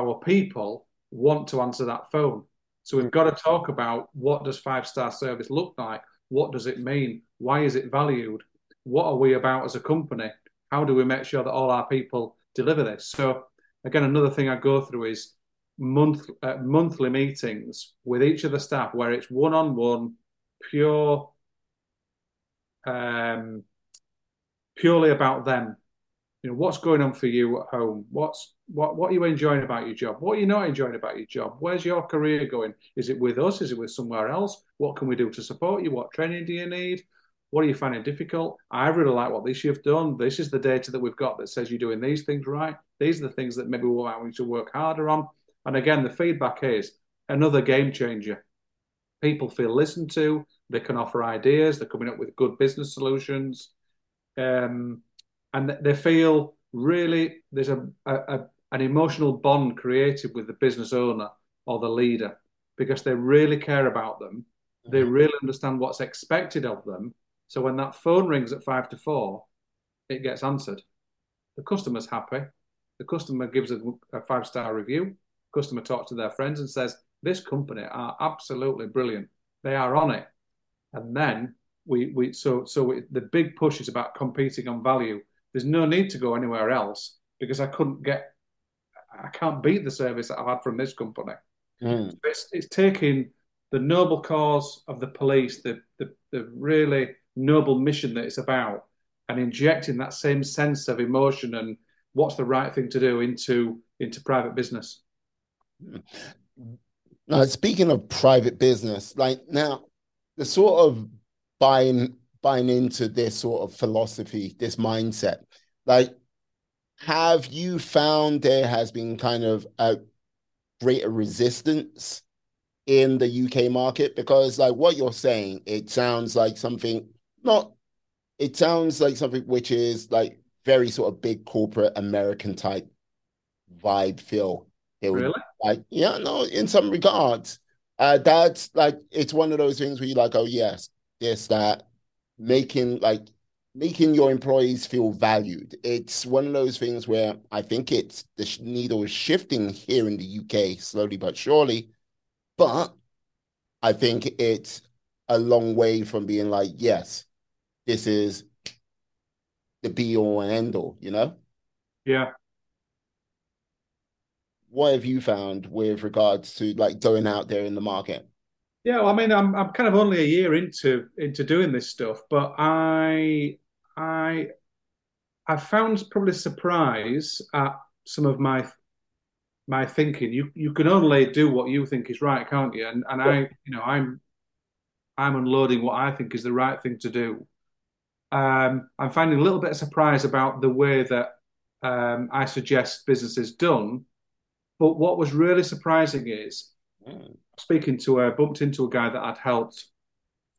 our people want to answer that phone? So, we've got to talk about what does five star service look like? What does it mean? Why is it valued? What are we about as a company? how do we make sure that all our people deliver this? So again, another thing I go through is month uh, monthly meetings with each of the staff where it's one on one, pure, um, purely about them. You know, what's going on for you at home? What's what what are you enjoying about your job? What are you not enjoying about your job? Where's your career going? Is it with us? Is it with somewhere else? What can we do to support you? What training do you need? What are you finding difficult? I really like what this you've done. This is the data that we've got that says you're doing these things right. These are the things that maybe we want you to work harder on. And again, the feedback is another game changer. People feel listened to. They can offer ideas. They're coming up with good business solutions, um, and they feel really there's a, a an emotional bond created with the business owner or the leader because they really care about them. They mm-hmm. really understand what's expected of them, so when that phone rings at five to four, it gets answered. The customer's happy. The customer gives a, a five star review. Customer talks to their friends and says, "This company are absolutely brilliant. They are on it." And then we we so so we, the big push is about competing on value. There's no need to go anywhere else because I couldn't get, I can't beat the service that I've had from this company. Mm. It's, it's taking the noble cause of the police, the the, the really noble mission that it's about and injecting that same sense of emotion and what's the right thing to do into into private business now speaking of private business like now the sort of buying buying into this sort of philosophy this mindset like have you found there has been kind of a greater resistance in the UK market because like what you're saying it sounds like something not it sounds like something which is like very sort of big corporate American type vibe feel. It really? Like, yeah, no, in some regards. Uh that's like it's one of those things where you're like, oh yes, this, that, making like making your employees feel valued. It's one of those things where I think it's the needle is shifting here in the UK slowly but surely. But I think it's a long way from being like, yes, this is the be all and end all, you know? Yeah. What have you found with regards to like going out there in the market? Yeah, well, I mean, I'm I'm kind of only a year into into doing this stuff, but I I I found probably surprise at some of my my thinking. You you can only do what you think is right, can't you? And and yeah. I, you know, I'm I'm unloading what I think is the right thing to do. Um, I'm finding a little bit of surprise about the way that um, I suggest business is done. But what was really surprising is mm. Speaking to a bumped into a guy that I'd helped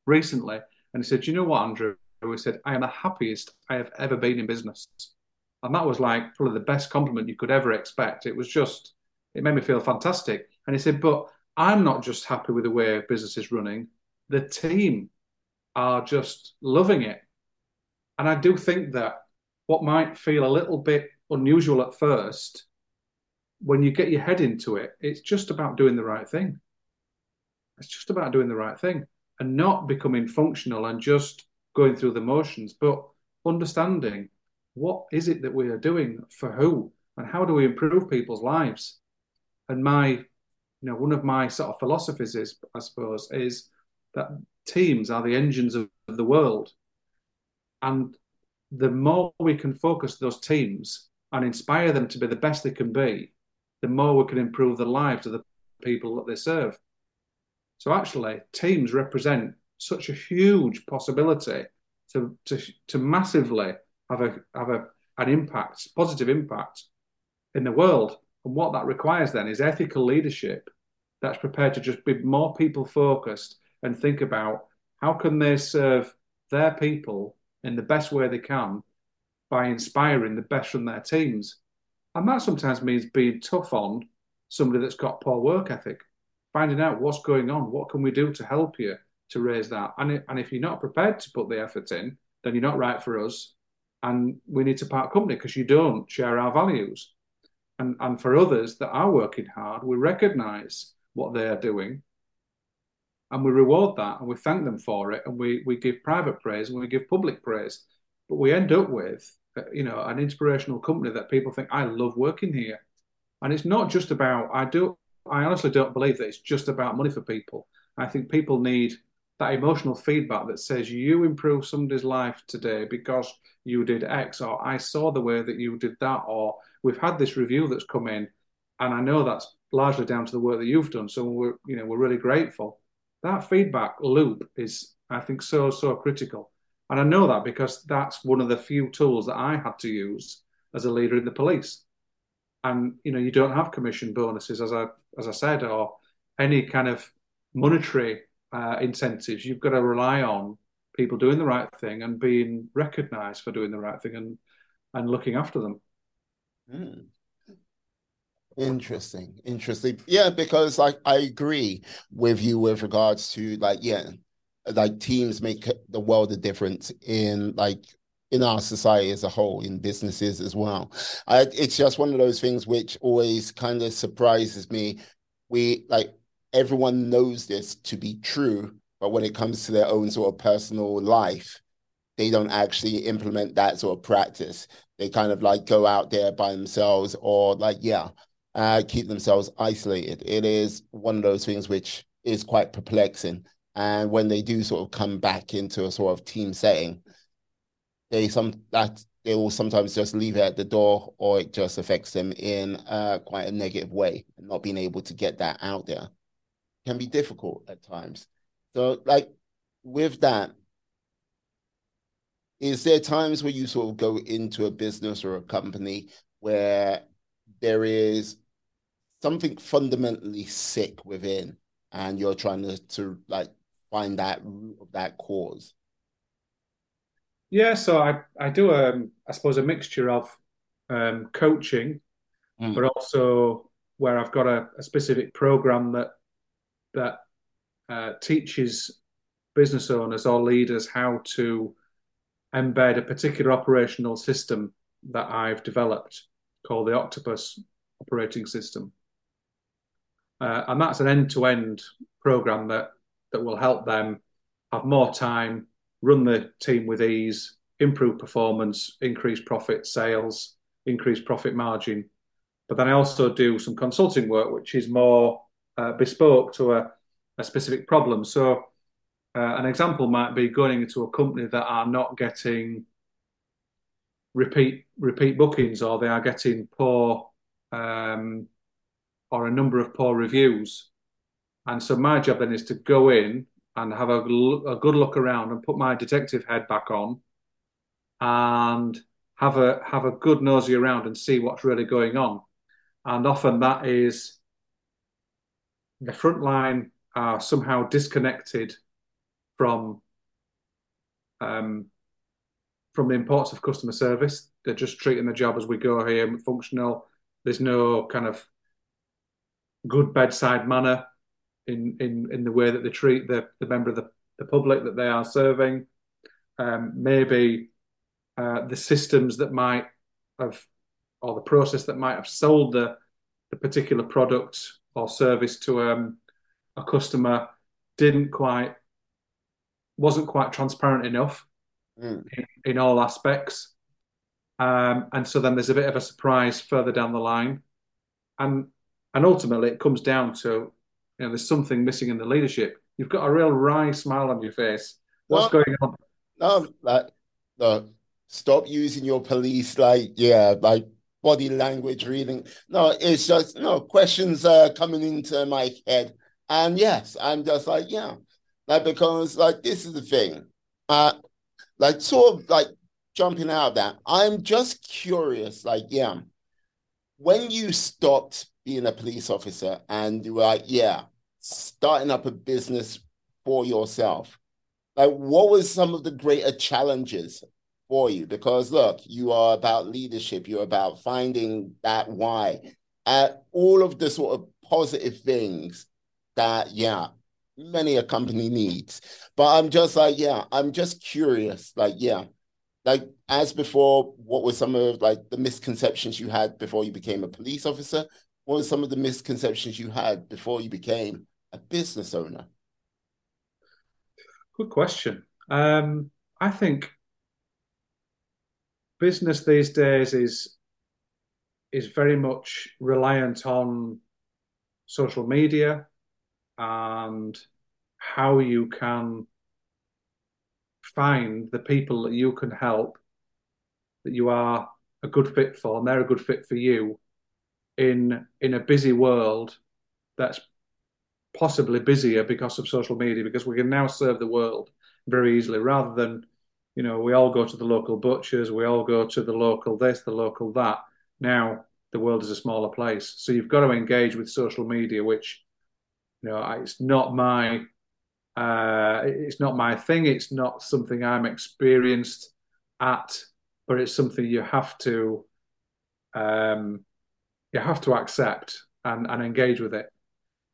recently, and he said, "You know what, Andrew?" He said, "I am the happiest I have ever been in business." And that was like probably the best compliment you could ever expect. It was just, it made me feel fantastic. And he said, but I'm not just happy with the way business is running. The team are just loving it. And I do think that what might feel a little bit unusual at first, when you get your head into it, it's just about doing the right thing. It's just about doing the right thing and not becoming functional and just going through the motions, but understanding what is it that we are doing for who and how do we improve people's lives? And my you know one of my sort of philosophies is i suppose is that teams are the engines of, the world. And the more we can focus those teams and inspire them to be the best they can be the more we can improve the lives of the people that they serve so actually teams represent such a huge possibility to to, to massively have a have a an impact, positive impact in the world. And what that requires then is ethical leadership that's prepared to just be more people focused and think about how can they serve their people in the best way they can by inspiring the best from their teams. And that sometimes means being tough on somebody that's got poor work ethic, finding out what's going on, what can we do to help you to raise that. And, and if you're not prepared to put the effort in, then you're not right for us and we need to part company because you don't share our values. And, and for others that are working hard, we recognize what they are doing and we reward that and we thank them for it and we, we give private praise and we give public praise. But we end up with, uh, you know, an inspirational company that people think, I love working here. And it's not just about, I do, I honestly don't believe that it's just about money for people. I think people need that emotional feedback that says you improve somebody's life today because you did X, or I saw the way that you did that, or we've had this review that's come in, and I know that's largely down to the work that you've done. So we're, you know, we're really grateful. That feedback loop is, I think, so so critical, and I know that because that's one of the few tools that I had to use as a leader in the police. And you know, you don't have commission bonuses, as I as I said, or any kind of monetary uh, incentives. You've got to rely on people doing the right thing and being recognised for doing the right thing and and looking after them. Mm. Interesting, interesting. Yeah, because like I agree with you with regards to like yeah, like teams make the world a difference in like in our society as a whole, in businesses as well. I, it's just one of those things which always kind of surprises me. We like everyone knows this to be true, but when it comes to their own sort of personal life, they don't actually implement that sort of practice. They kind of like go out there by themselves or like, yeah, uh, keep themselves isolated. It is one of those things which is quite perplexing. And when they do sort of come back into a sort of team setting, they some that they will sometimes just leave it at the door or it just affects them in uh, quite a negative way and not being able to get that out there can be difficult at times. So, like with that, is there times where you sort of go into a business or a company where there is something fundamentally sick within and you're trying to, to like find that root of that cause? Yeah, so I, I do um I suppose a mixture of um, coaching, mm. but also where I've got a, a specific program that that uh, teaches business owners or leaders how to embed a particular operational system that I've developed called the Octopus operating system. Uh, and that's an end-to-end program that that will help them have more time, run the team with ease, improve performance, increase profit sales, increase profit margin. But then I also do some consulting work, which is more uh, bespoke to a, a, specific problem. So, uh, an example might be going into a company that are not getting repeat repeat bookings, or they are getting poor um, or a number of poor reviews. And so my job then is to go in and have a, a good look around and put my detective head back on and have a have a good nosy around and see what's really going on. And often that is the front line are somehow disconnected from um, from the importance of customer service. They're just treating the job as we go here, functional. There's no kind of good bedside manner in in in the way that they treat the the member of the, the public that they are serving. Um, maybe uh, the systems that might have or the process that might have sold the the particular product or service to um, a customer didn't quite wasn't quite transparent enough mm. in, in, all aspects. Um, and so then there's a bit of a surprise further down the line. And and ultimately it comes down to you know there's something missing in the leadership. You've got a real wry smile on your face. What's going on? No, like no, stop using your police like yeah, like body language reading. No, it's just no questions are coming into my head. And yes, I'm just like, yeah. Like because like this is the thing. Uh like sort of like jumping out of that. I'm just curious, like, yeah, when you stopped being a police officer and you were like, yeah, starting up a business for yourself, like what was some of the greater challenges for you? Because look, you are about leadership, you're about finding that why. At all of the sort of positive things that, yeah, many a company needs. But I'm just like, yeah, I'm just curious. Like, yeah, like as before, what were some of like the misconceptions you had before you became a police officer? What were some of the misconceptions you had before you became a business owner? Good question. Um, I think business these days is is very much reliant on social media and how you can find the people that you can help that you are a good fit for and they're a good fit for you in in a busy world that's possibly busier because of social media because we can now serve the world very easily rather than you know we all go to the local butchers we all go to the local this the local that. Now the world is a smaller place. So you've got to engage with social media which you know it's not my uh, it's not my thing. It's not something i'm experienced at but it's something you have to um, you have to accept and, and engage with it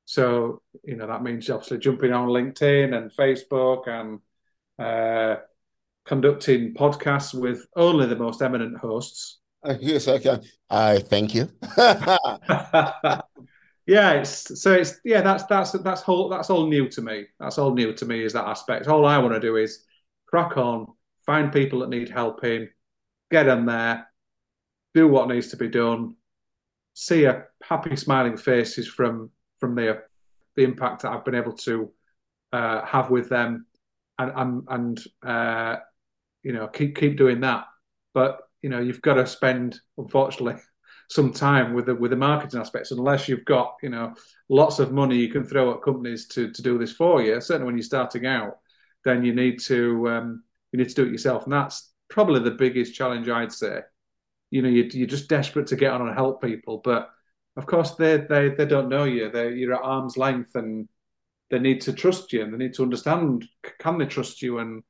so you know that means obviously jumping on linkedin and facebook and uh, conducting podcasts with only the most eminent hosts uh, yes okay i thank you yeah, it's so it's yeah, that's that's that's whole that's all new to me. That's all new to me is that aspect. All I want to do is crack on, find people that need helping, get them there, do what needs to be done, see a happy smiling faces from from the the impact that I've been able to uh, have with them, and and, and uh, you know keep keep doing that. But you know you've got to spend, unfortunately, some time with the with the marketing aspects. Unless you've got you know lots of money you can throw at companies to to do this for you certainly when you're starting out then you need to um, you need to do it yourself. And that's probably the biggest challenge i'd say you know you, you're just desperate to get on and help people but of course they they, they don't know you they you're at arm's length and they need to trust you and they need to understand can they trust you and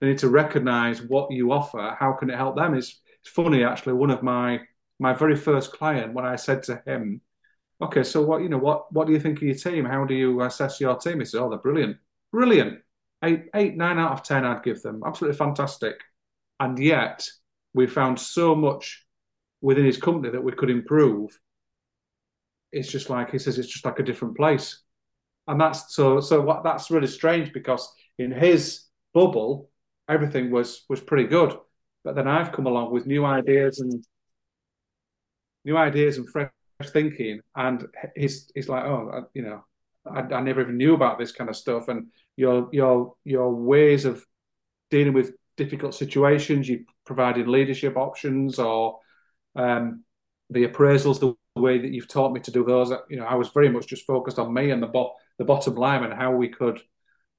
they need to recognize what you offer how can it help them it's, it's funny actually one of my my very first client when I said to him, "Okay, so what you know, what what do you think of your team? How do you assess your team?" He said, "Oh, they're brilliant, brilliant. Eight, eight, nine out of ten, I'd give them. Absolutely fantastic." And yet, we found so much within his company that we could improve. It's just like he says, it's just like a different place, and that's so. So what? That's really strange because in his bubble, everything was was pretty good. But then I've come along with new ideas and new ideas and fresh thinking. And he's he's like, oh, uh, you know, I, I, never even knew about this kind of stuff. And your your your ways of dealing with difficult situations, you provided leadership options or um, the appraisals, the way that you've taught me to do those. You know, I was very much just focused on me and the bo- the bottom line and how we could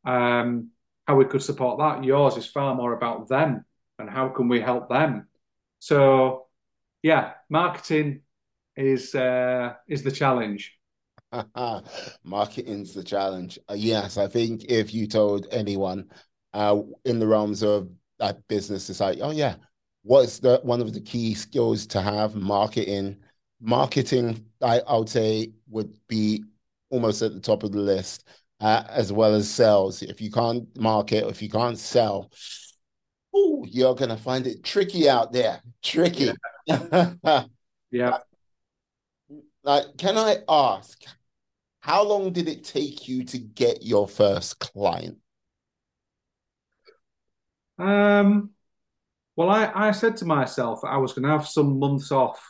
um, how we could support that. Yours is far more about them and how can we help them. So, yeah, marketing is uh, is the challenge. Marketing's the challenge. Uh, yes, I think if you told anyone uh, in the realms of that business, it's like, oh yeah, what's the one of the key skills to have? Marketing. Marketing, I, I would say, would be almost at the top of the list, uh, as well as sales. If you can't market, if you can't sell, ooh, you're gonna find it tricky out there. Tricky. Yeah. yeah. Like, can I ask, how long did it take you to get your first client? Um, well, I, I said to myself I was going to have some months off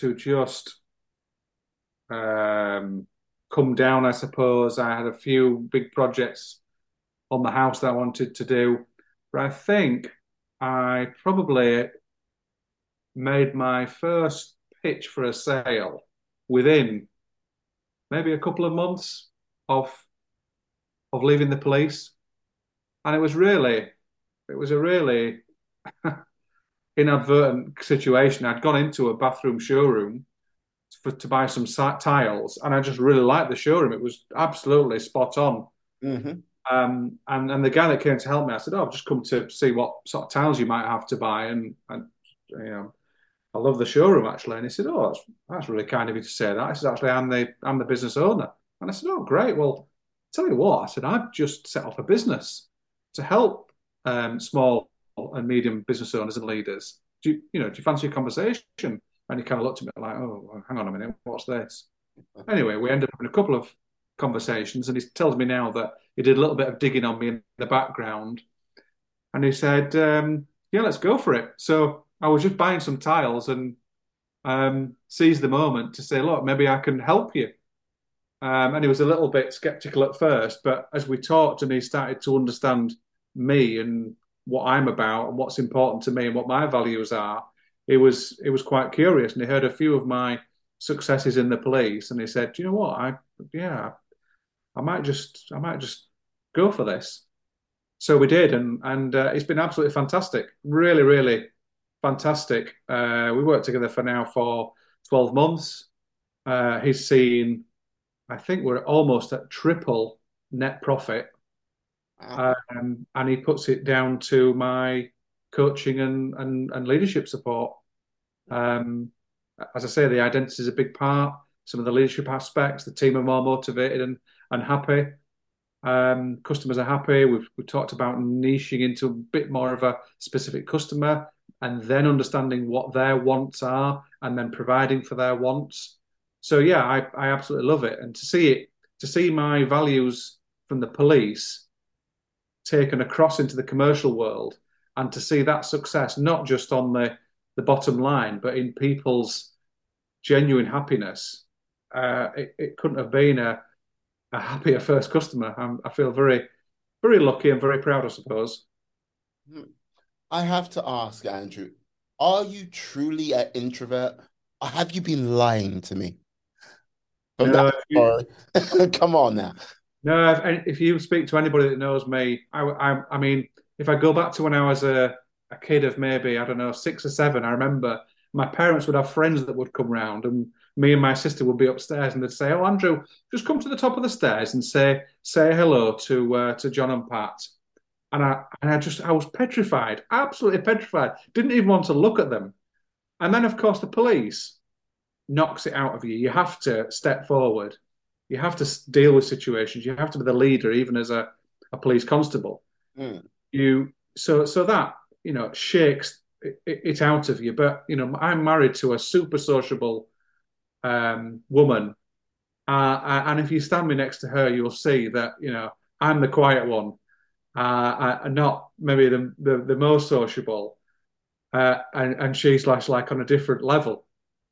to just um, come down, I suppose. I had a few big projects on the house that I wanted to do. But I think I probably made my first pitch for a sale within maybe a couple of months of of leaving the police, and it was really, it was a really inadvertent situation. I'd gone into a bathroom showroom for, to buy some tiles, and I just really liked the showroom. It was absolutely spot on. Mm-hmm. Um, and and the guy that came to help me, I said, "Oh, I've just come to see what sort of tiles you might have to buy." And, and you know, I love the showroom actually. And he said, "Oh, that's, that's really kind of you to say that." I said, "Actually, I'm the I'm the business owner." And I said, "Oh, great. Well, tell you what," I said, "I've just set up a business to help um, small and medium business owners and leaders. Do you, you know, do you fancy a conversation?" And he kind of looked at me like, "Oh, hang on a minute, what's this?" Anyway, we ended up in a couple of conversations, and he tells me now that he did a little bit of digging on me in the background, and he said, um, "Yeah, let's go for it." So I was just buying some tiles and um, seized the moment to say, look, maybe I can help you. Um, and he was a little bit skeptical at first, but as we talked and he started to understand me and what I'm about and what's important to me and what my values are, It was it was quite curious and he heard a few of my successes in the police and he said, Do you know what? I yeah, I might just I might just go for this. So we did, and and uh, it's been absolutely fantastic. Really, really fantastic. Uh, we worked together for now for 12 months. Uh, he's seen, I think we're almost at triple net profit. Um, and he puts it down to my coaching and, and, and leadership support. Um, as I say, the identity is a big part. Some of the leadership aspects, the team are more motivated and, and happy. Um, customers are happy. We've, we've talked about niching into a bit more of a specific customer and then understanding what their wants are and then providing for their wants. So yeah, I, I absolutely love it. And to see it, to see my values from the police taken across into the commercial world and to see that success not just on the, the bottom line, but in people's genuine happiness, uh, it, it, couldn't have been a, a happier first customer. I'm, i feel very, very lucky and very proud, I suppose. Hmm. I have to ask, Andrew, are you truly an introvert? Or have you been lying to me? no, you, Come on now. No, if, if, you speak to anybody that knows me, I, I, I, mean, if I go back to when I was a, a kid of maybe, I don't know, six or seven, I remember my parents would have friends that would come round and me and my sister would be upstairs and they'd say, "Oh, Andrew, just come to the top of the stairs and say say hello to uh, to John and Pat." and I and I just I was petrified, absolutely petrified. Didn't even want to look at them. And then, of course, the police knocks it out of you. You have to step forward. You have to deal with situations. You have to be the leader, even as a, a police constable. Mm. You so so that you know shakes it, it, out of you. But you know, I'm married to a super sociable um, woman, uh, and if you stand me next to her, you'll see that you know I'm the quiet one uh, uh, not maybe the, the, the most sociable, uh, and, and she's like, like on a different level.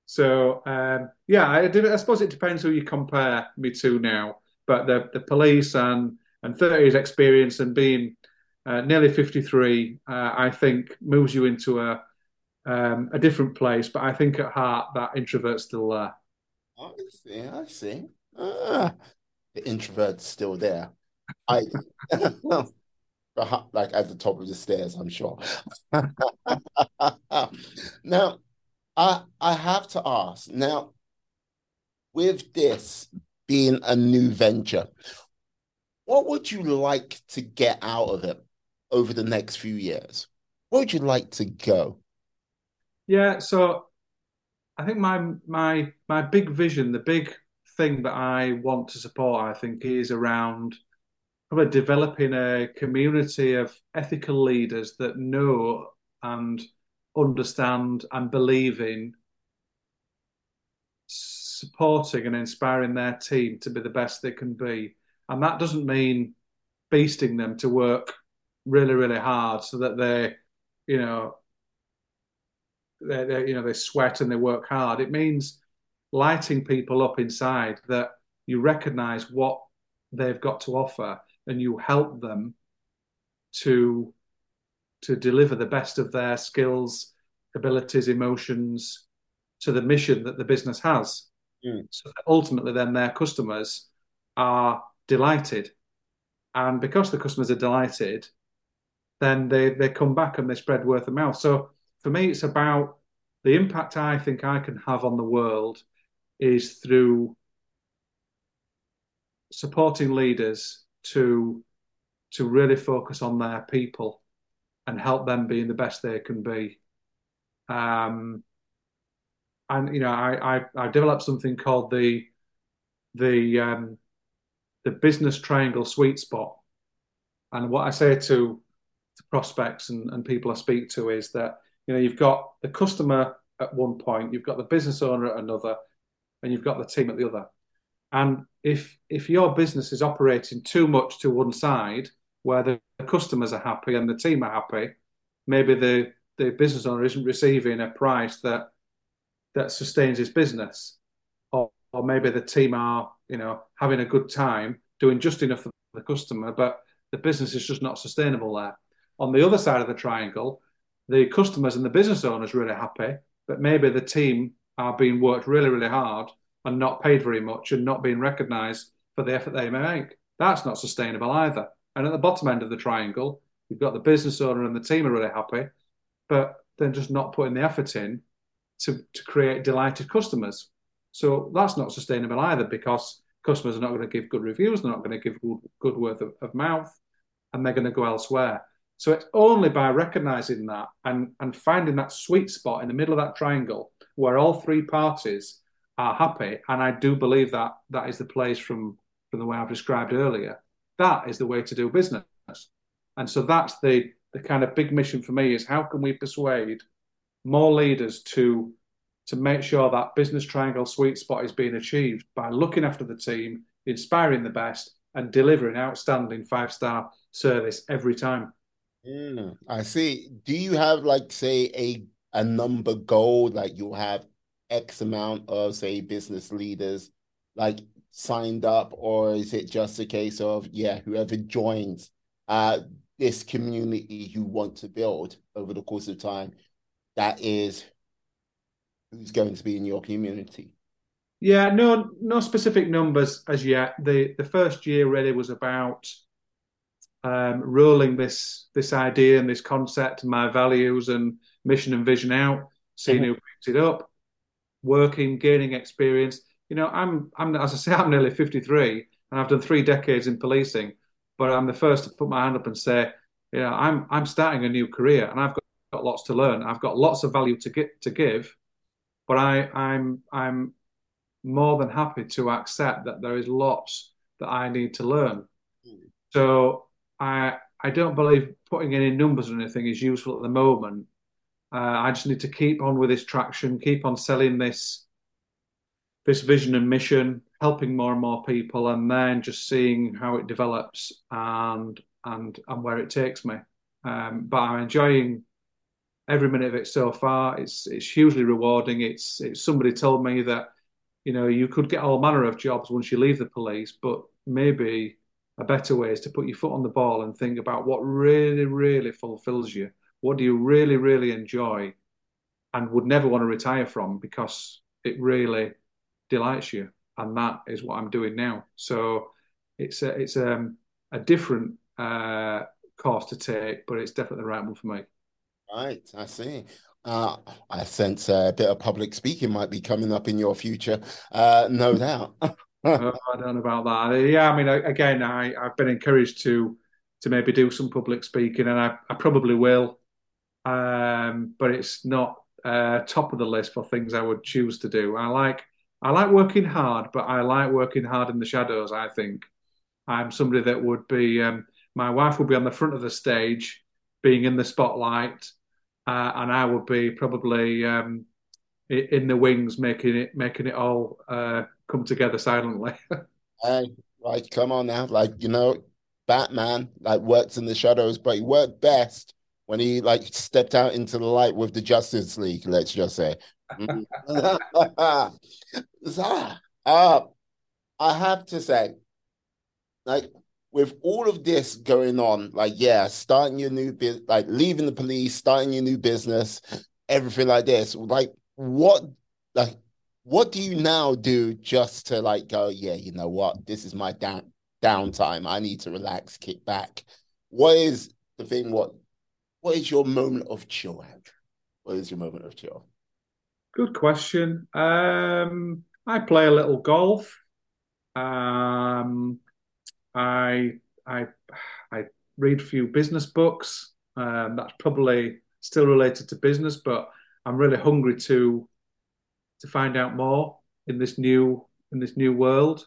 So um, yeah, I, I, suppose it depends who you compare me to now. But the the police and and 30 years experience and being uh, nearly 53, uh, I think moves you into a um, a different place. But I think at heart that introvert's still there. I see. I see. Ah, the introvert's still there. I like at the top of the stairs, I'm sure. now, I I have to ask now, with this being a new venture, what would you like to get out of it over the next few years? Where would you like to go? Yeah, so I think my my my big vision, the big thing that I want to support, I think, is around probably developing a community of ethical leaders that know and understand and believe in supporting and inspiring their team to be the best they can be. And that doesn't mean beasting them to work really, really hard so that they, you know, they, they you know they sweat and they work hard. It means lighting people up inside that you recognize what they've got to offer and you help them to to deliver the best of their skills, abilities, emotions to the mission that the business has. Mm. So ultimately, then their customers are delighted, and because the customers are delighted, then they they come back and they spread word of mouth. So for me, it's about the impact I think I can have on the world is through supporting leaders to to really focus on their people and help them being the best they can be. Um, and you know, I, I I developed something called the the um, the business triangle sweet spot. And what I say to, to prospects and, and people I speak to is that you know you've got the customer at one point, you've got the business owner at another, and you've got the team at the other. And if if your business is operating too much to one side, where the customers are happy and the team are happy, maybe the the business owner isn't receiving a price that that sustains his business, or, or maybe the team are you know having a good time doing just enough for the customer, but the business is just not sustainable there. On the other side of the triangle, the customers and the business owners really happy, but maybe the team are being worked really, really hard and not paid very much and not being recognised for the effort they make. That's not sustainable either. And at the bottom end of the triangle, you've got the business owner and the team are really happy, but they're just not putting the effort in to, to create delighted customers. So that's not sustainable either because customers are not going to give good reviews, they're not going to give good, good word of, of mouth, and they're going to go elsewhere. So it's only by recognizing that and, and finding that sweet spot in the middle of that triangle where all three parties are happy. And I do believe that that is the place from, from the way I've described earlier. That is the way to do business. And so that's the, the kind of big mission for me is how can we persuade more leaders to to make sure that business triangle sweet spot is being achieved by looking after the team, inspiring the best, and delivering outstanding five star service every time. Mm, I see. Do you have like say a a number goal like you have X amount of say business leaders like signed up, or is it just a case of yeah, whoever joins uh this community you want to build over the course of time, that is who's going to be in your community? Yeah, no, no specific numbers as yet. the The first year really was about um, rolling this this idea and this concept and my values and mission and vision out, seeing mm-hmm. who picks it up, working, gaining experience. You know, I'm I'm as I say, I'm nearly 53 and I've done three decades in policing, but I'm the first to put my hand up and say, you know, I'm I'm starting a new career and I've got, got lots to learn. I've got lots of value to get to give, but I I'm I'm more than happy to accept that there is lots that I need to learn. Mm. So I I don't believe putting any numbers or anything is useful at the moment. Uh, I just need to keep on with this traction, keep on selling this this vision and mission, helping more and more people, and then just seeing how it develops and and and where it takes me. Um, but I'm enjoying every minute of it so far. It's it's hugely rewarding. It's it's somebody told me that you know you could get all manner of jobs once you leave the police, but maybe a better way is to put your foot on the ball and think about what really, really fulfills you. What do you really, really enjoy and would never want to retire from because it really delights you, and that is what I'm doing now. So it's a, it's um, a different uh, course to take, but it's definitely the right one for me. Right, I see. Uh, I sense a bit of public speaking might be coming up in your future, uh, no doubt. oh, I don't know about that. Yeah, I mean, again, I, I've been encouraged to to maybe do some public speaking, and I, I probably will. Um, but it's not uh, top of the list for things I would choose to do. I like I like working hard, but I like working hard in the shadows. I think I'm somebody that would be. Um, my wife would be on the front of the stage, being in the spotlight, uh, and I would be probably um, in the wings, making it making it all uh, come together silently. hey, like, come on now, like you know, Batman like works in the shadows, but he worked best when he like stepped out into the light with the Justice League. Let's just say. uh, I have to say, like with all of this going on, like yeah, starting your new business, like leaving the police, starting your new business, everything like this. Like what, like what do you now do just to like go? Yeah, you know what? This is my down downtime. I need to relax, kick back. What is the thing? What what is your moment of chill, Andrew? What is your moment of chill? Good question. Um, I play a little golf. Um, I I I read a few business books. Um, that's probably still related to business, but I'm really hungry to to find out more in this new in this new world.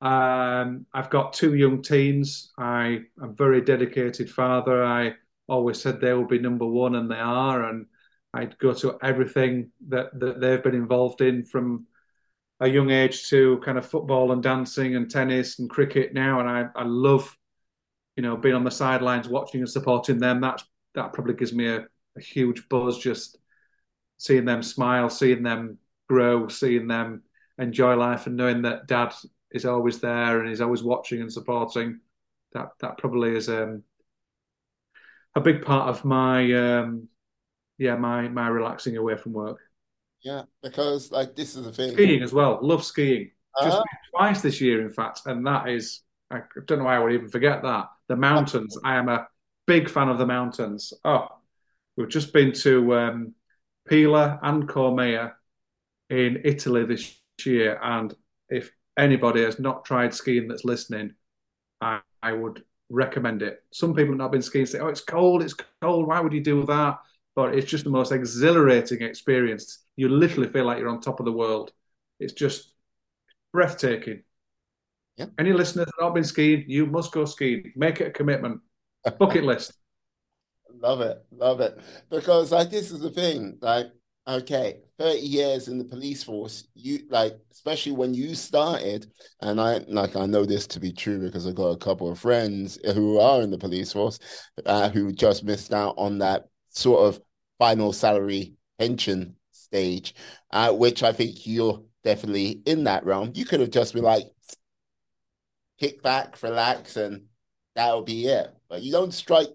Um, I've got two young teens. I am very dedicated father. I always said they will be number one, and they are. And I'd go to everything that, that they've been involved in from a young age to kind of football and dancing and tennis and cricket now. And I, I love, you know, being on the sidelines, watching and supporting them. That's that probably gives me a, a huge buzz just seeing them smile, seeing them grow, seeing them enjoy life, and knowing that dad is always there and is always watching and supporting. That that probably is um, a big part of my um, yeah my my relaxing away from work. Yeah, because like this is the thing. Skiing as well. Love skiing. Uh-huh. Just twice this year, in fact, and that is I don't know why I would even forget that. The mountains. I am a big fan of the mountains. Oh, we've just been to um, Pila and Courmayeur in Italy this year, and if anybody has not tried skiing that's listening, I, I would recommend it. Some people have not been skiing say, "Oh, it's cold, it's cold. Why would you do that?" But it's just the most exhilarating experience. You literally feel like you're on top of the world. It's just breathtaking. Yeah. Any listeners that have not been skiing, you must go skiing. Make it a commitment. Bucket list. Love it, love it. Because like this is the thing, like okay, 30 years in the police force, you like, especially when you started, and I like, I know this to be true because I've got a couple of friends who are in the police force uh, who just missed out on that sort of final salary pension stage, uh, which I think you're definitely in that realm. You could have just been like, kick back, relax, and that'll be it. But you don't strike,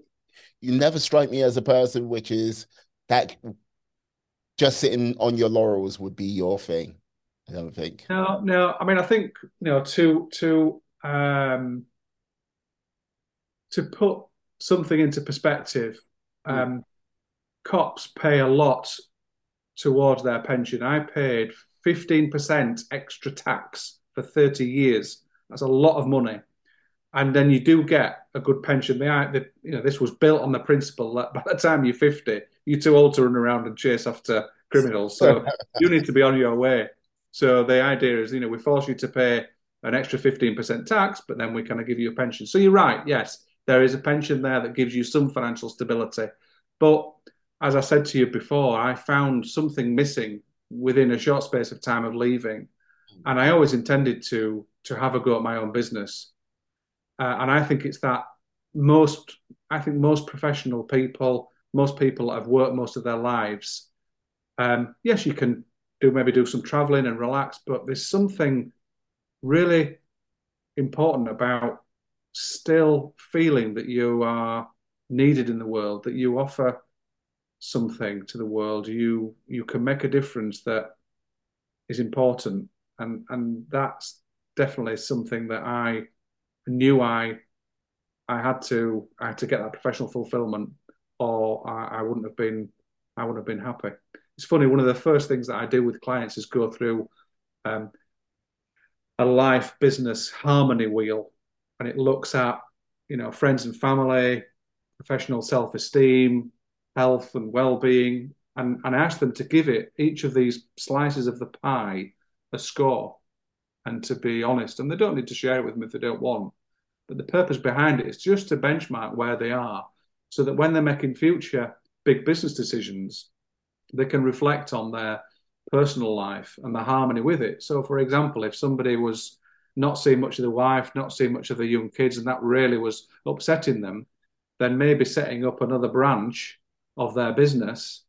you never strike me as a person which is that just sitting on your laurels would be your thing. I don't think. No, no. I mean, I think you know to to um, to put something into perspective. Hmm. Um, cops pay a lot towards their pension. I paid fifteen percent extra tax for thirty years. That's a lot of money, and then you do get a good pension. They, the, you know, this was built on the principle that by the time you're fifty, you're too old to run around and chase after criminals. So you need to be on your way. So the idea is, you know, we force you to pay an extra 15% tax, but then we kind of give you a pension. So you're right. Yes, there is a pension there that gives you some financial stability. But as I said to you before, I found something missing within a short space of time of leaving. And I always intended to to have a go at my own business. Uh, and I think it's that most, I think most professional people most people have worked most of their lives. Um, yes, you can do maybe do some traveling and relax, but there's something really important about still feeling that you are needed in the world, that you offer something to the world, you you can make a difference that is important. and and that's definitely something that I knew I I had to I had to get that professional fulfillment, or I, I wouldn't have been I wouldn't have been happy. It's funny. One of the first things that I do with clients is go through um, a life business harmony wheel, and it looks at you know friends and family, professional self esteem, health and well being, and and ask them to give it each of these slices of the pie a score, and to be honest. And they don't need to share it with me if they don't want. But the purpose behind it is just to benchmark where they are, so that when they're making future big business decisions, they can reflect on their personal life and the harmony with it. So, for example, if somebody was not seeing much of the wife, not seeing much of the young kids, and that really was upsetting them, then maybe setting up another branch of their business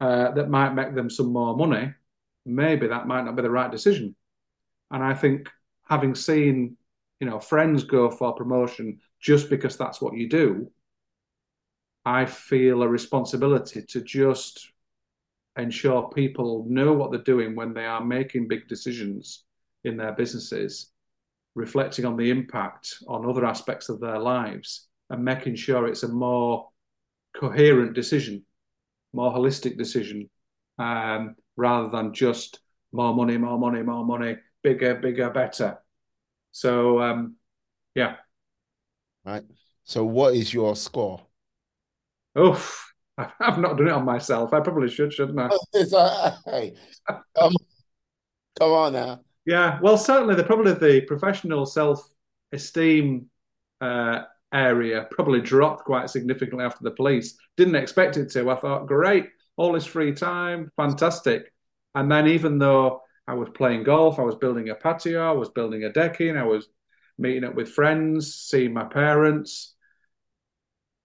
uh, that might make them some more money, maybe that might not be the right decision. And I think having seen, you know, friends go for promotion just because that's what you do, I feel a responsibility to just ensure people know what they're doing when they are making big decisions in their businesses, reflecting on the impact on other aspects of their lives, and making sure it's a more coherent decision, more holistic decision, um, rather than just more money, more money, more money, bigger, bigger, better. So, um, yeah. Right. So, what is your score? Oof. I've not done it on myself. I probably should, shouldn't I? hey, come, come on now. Yeah, well, certainly the probably the professional self esteem uh, area probably dropped quite significantly after the police. Didn't expect it to. I thought, great, all this free time, fantastic. And then even though I was playing golf, I was building a patio, I was building a decking, I was meeting up with friends, seeing my parents,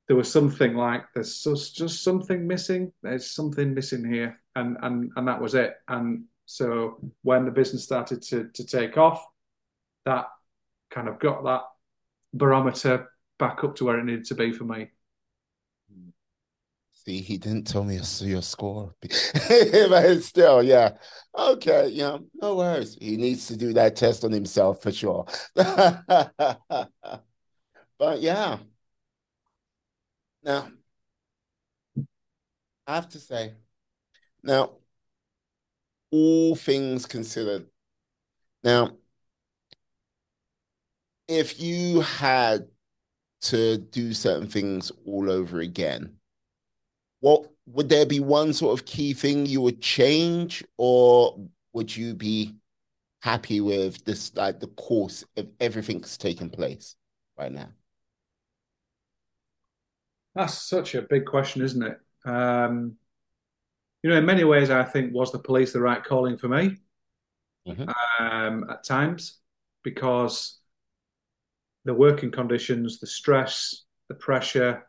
there was something like there's just, something missing. There's something missing here, and and and that was it. And so when the business started to to take off, that kind of got that barometer back up to where it needed to be for me. See, he didn't tell me your score, but still, yeah, okay, yeah, no worries. He needs to do that test on himself for sure. but yeah, now, I have to say, now, all things considered, now, if you had to do certain things all over again, what would there be one sort of key thing you would change, or would you be happy with this, like the course of everything's taken place right now? That's such a big question, isn't it? Um, you know, in many ways, I think was the police the right calling for me mm-hmm. um, at times because the working conditions, the stress, the pressure,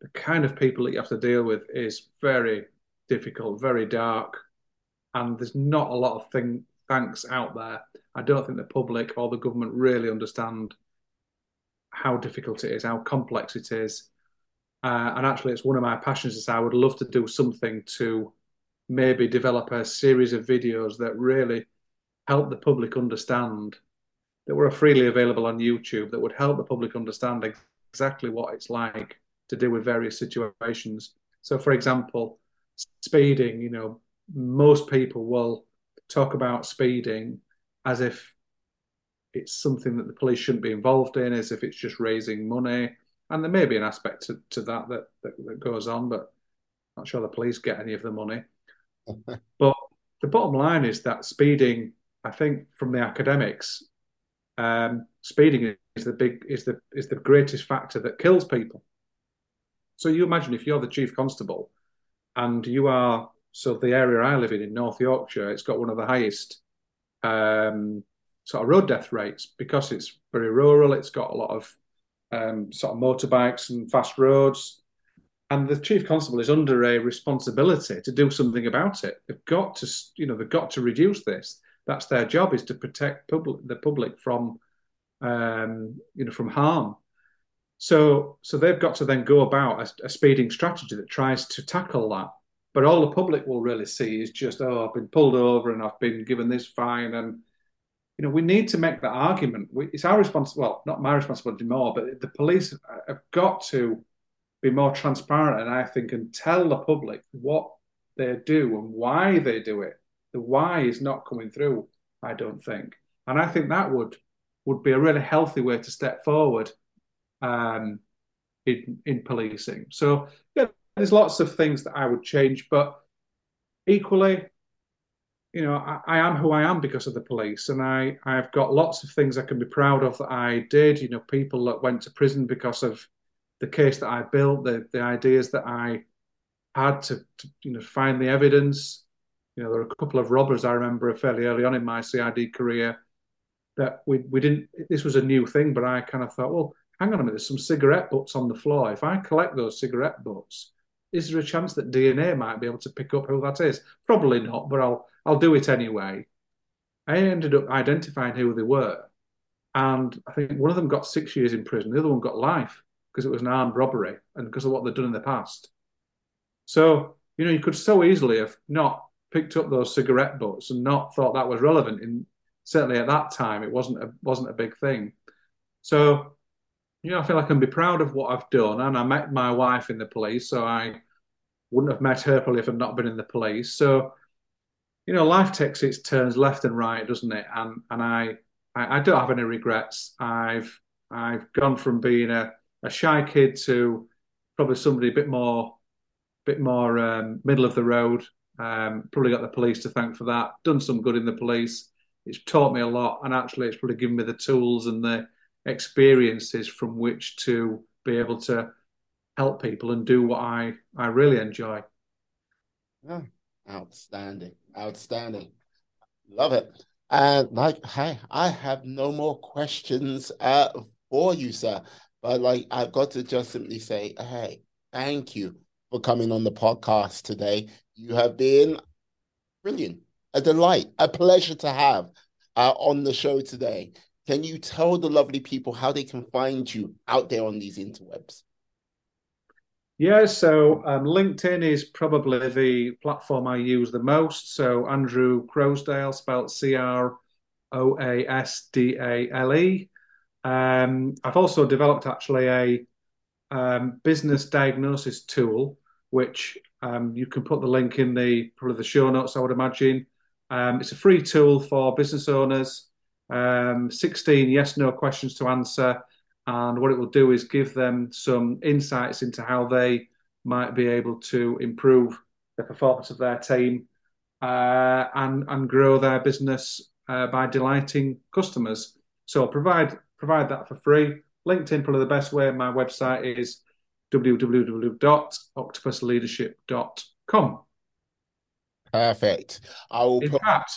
the kind of people that you have to deal with is very difficult, very dark, and there's not a lot of thing, thanks out there. I don't think the public or the government really understand how difficult it is, how complex it is, uh, and actually, it's one of my passions. Is I would love to do something to maybe develop a series of videos that really help the public understand that were freely available on YouTube that would help the public understand exactly what it's like to deal with various situations. So, for example, speeding, you know, most people will talk about speeding as if it's something that the police shouldn't be involved in, as if it's just raising money, and there may be an aspect to, to that, that, that that goes on, but I'm not sure the police get any of the money. but the bottom line is that speeding, I think, from the academics, um, speeding is the big is the is the greatest factor that kills people. So you imagine if you're the chief constable, and you are so the area I live in in North Yorkshire, it's got one of the highest um, sort of road death rates because it's very rural. It's got a lot of um, sort of motorbikes and fast roads. And the chief constable is under a responsibility to do something about it. They've got to, you know, they've got to reduce this. That's their job is to protect public, the public from, um, you know, from harm. So, so they've got to then go about a, a speeding strategy that tries to tackle that. But all the public will really see is just, oh, I've been pulled over and I've been given this fine, and you know, we need to make that argument. We, it's our responsibility, well, not my responsibility more, but the police have got to be more transparent, and I think, and tell the public what they do and why they do it. The why is not coming through, I don't think, and I think that would would be a really healthy way to step forward um, in in policing. So yeah, there's lots of things that I would change, but equally, you know, I, I, am who I am because of the police, and I I've got lots of things I can be proud of that I did. You know, people that went to prison because of the case that I built, the the ideas that I had to, to you know find the evidence. You know, there were a couple of robbers I remember fairly early on in my CID career that we we didn't. This was a new thing, but I kind of thought, well, hang on a minute, there's some cigarette butts on the floor. If I collect those cigarette butts, is there a chance that DNA might be able to pick up who that is? Probably not, but I'll I'll do it anyway. I ended up identifying who they were. And I think one of them got six years in prison, the other one got life because it was an armed robbery and because of what they'd done in the past. So, you know, you could so easily have not picked up those cigarette butts and not thought that was relevant. In certainly at that time, it wasn't a wasn't a big thing. So, you know, I feel I can be proud of what I've done. And I met my wife in the police, so I wouldn't have met her probably if I'd not been in the police. So you know, life takes its turns left and right, doesn't it? And and I I, I don't have any regrets. I've I've gone from being a, a shy kid to probably somebody a bit more bit more um, middle of the road. Um, probably got the police to thank for that. Done some good in the police. It's taught me a lot, and actually, it's probably given me the tools and the experiences from which to be able to help people and do what I I really enjoy. Yeah, outstanding. Outstanding. Love it. And like, hey, I have no more questions uh, for you, sir. But like, I've got to just simply say, hey, thank you for coming on the podcast today. You have been brilliant, a delight, a pleasure to have uh, on the show today. Can you tell the lovely people how they can find you out there on these interwebs? Yeah, so um, LinkedIn is probably the platform I use the most. So Andrew Croasdale, spelled C R O A S D A L E. Um, I've also developed actually a um, business diagnosis tool, which um, you can put the link in the probably the show notes. I would imagine um, it's a free tool for business owners. Um, 16 yes no questions to answer and what it will do is give them some insights into how they might be able to improve the performance of their team uh, and and grow their business uh, by delighting customers. So provide provide that for free. LinkedIn probably the best way. My website is www.octopusleadership.com. Perfect. I will. In put... fact,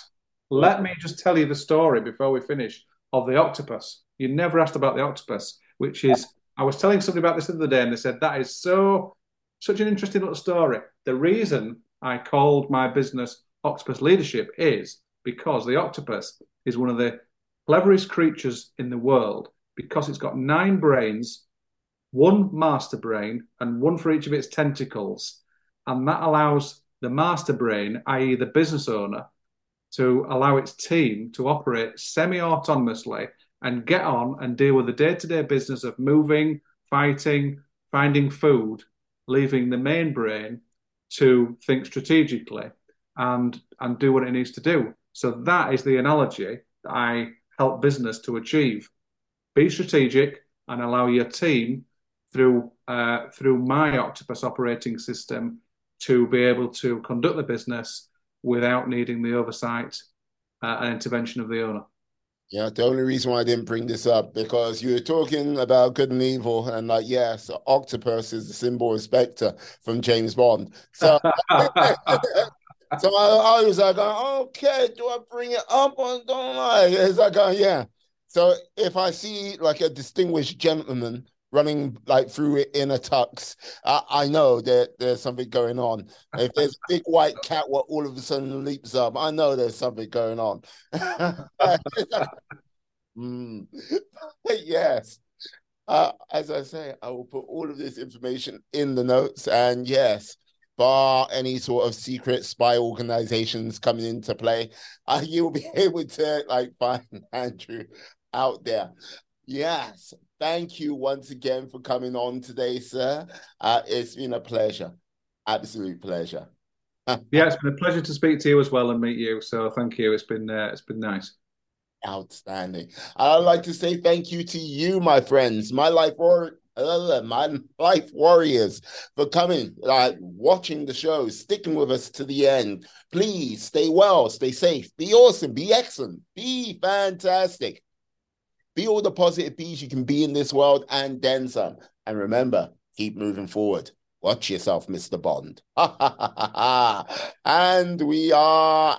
let me just tell you the story before we finish of the octopus. You never asked about the octopus, which is I was telling somebody about this the other day, and they said that is so such an interesting little story. The reason I called my business Octopus Leadership is because the octopus is one of the cleverest creatures in the world because it's got nine brains, one master brain, and one for each of its tentacles. And that allows the master brain, i.e., the business owner, to allow its team to operate semi autonomously and get on and deal with the day to day business of moving, fighting, finding food, leaving the main brain to think strategically and and do what it needs to do. So that is the analogy that I help business to achieve. Be strategic and allow your team through uh, through my Octopus operating system to be able to conduct the business without needing the oversight uh, and intervention of the owner. Yeah, the only reason why I didn't bring this up because you were talking about good and evil, and like, yes, octopus is the symbol of Spectre from James Bond. So, so I, I, was like, okay, do I bring it up or don't I? It's like, uh, yeah. So if I see like a distinguished gentleman running like through it in a tux, I, I know that there's something going on. If there's a big white cat what all of a sudden leaps up, I know there's something going on. mm. yes. Uh, as I say, I will put all of this information in the notes. And yes, bar any sort of secret spy organizations coming into play, uh, you'll be able to like find Andrew out there. Yes, thank you once again for coming on today, sir. Uh, it's been a pleasure, absolute pleasure. yeah, it's been a pleasure to speak to you as well and meet you. So thank you. It's been uh, it's been nice. Outstanding. I'd like to say thank you to you, my friends, my life or my life warriors, for coming, uh, watching the show, sticking with us to the end. Please stay well, stay safe, be awesome, be excellent, be fantastic. Be all the positive bees you can be in this world and then some. And remember, keep moving forward. Watch yourself, Mr. Bond. and we are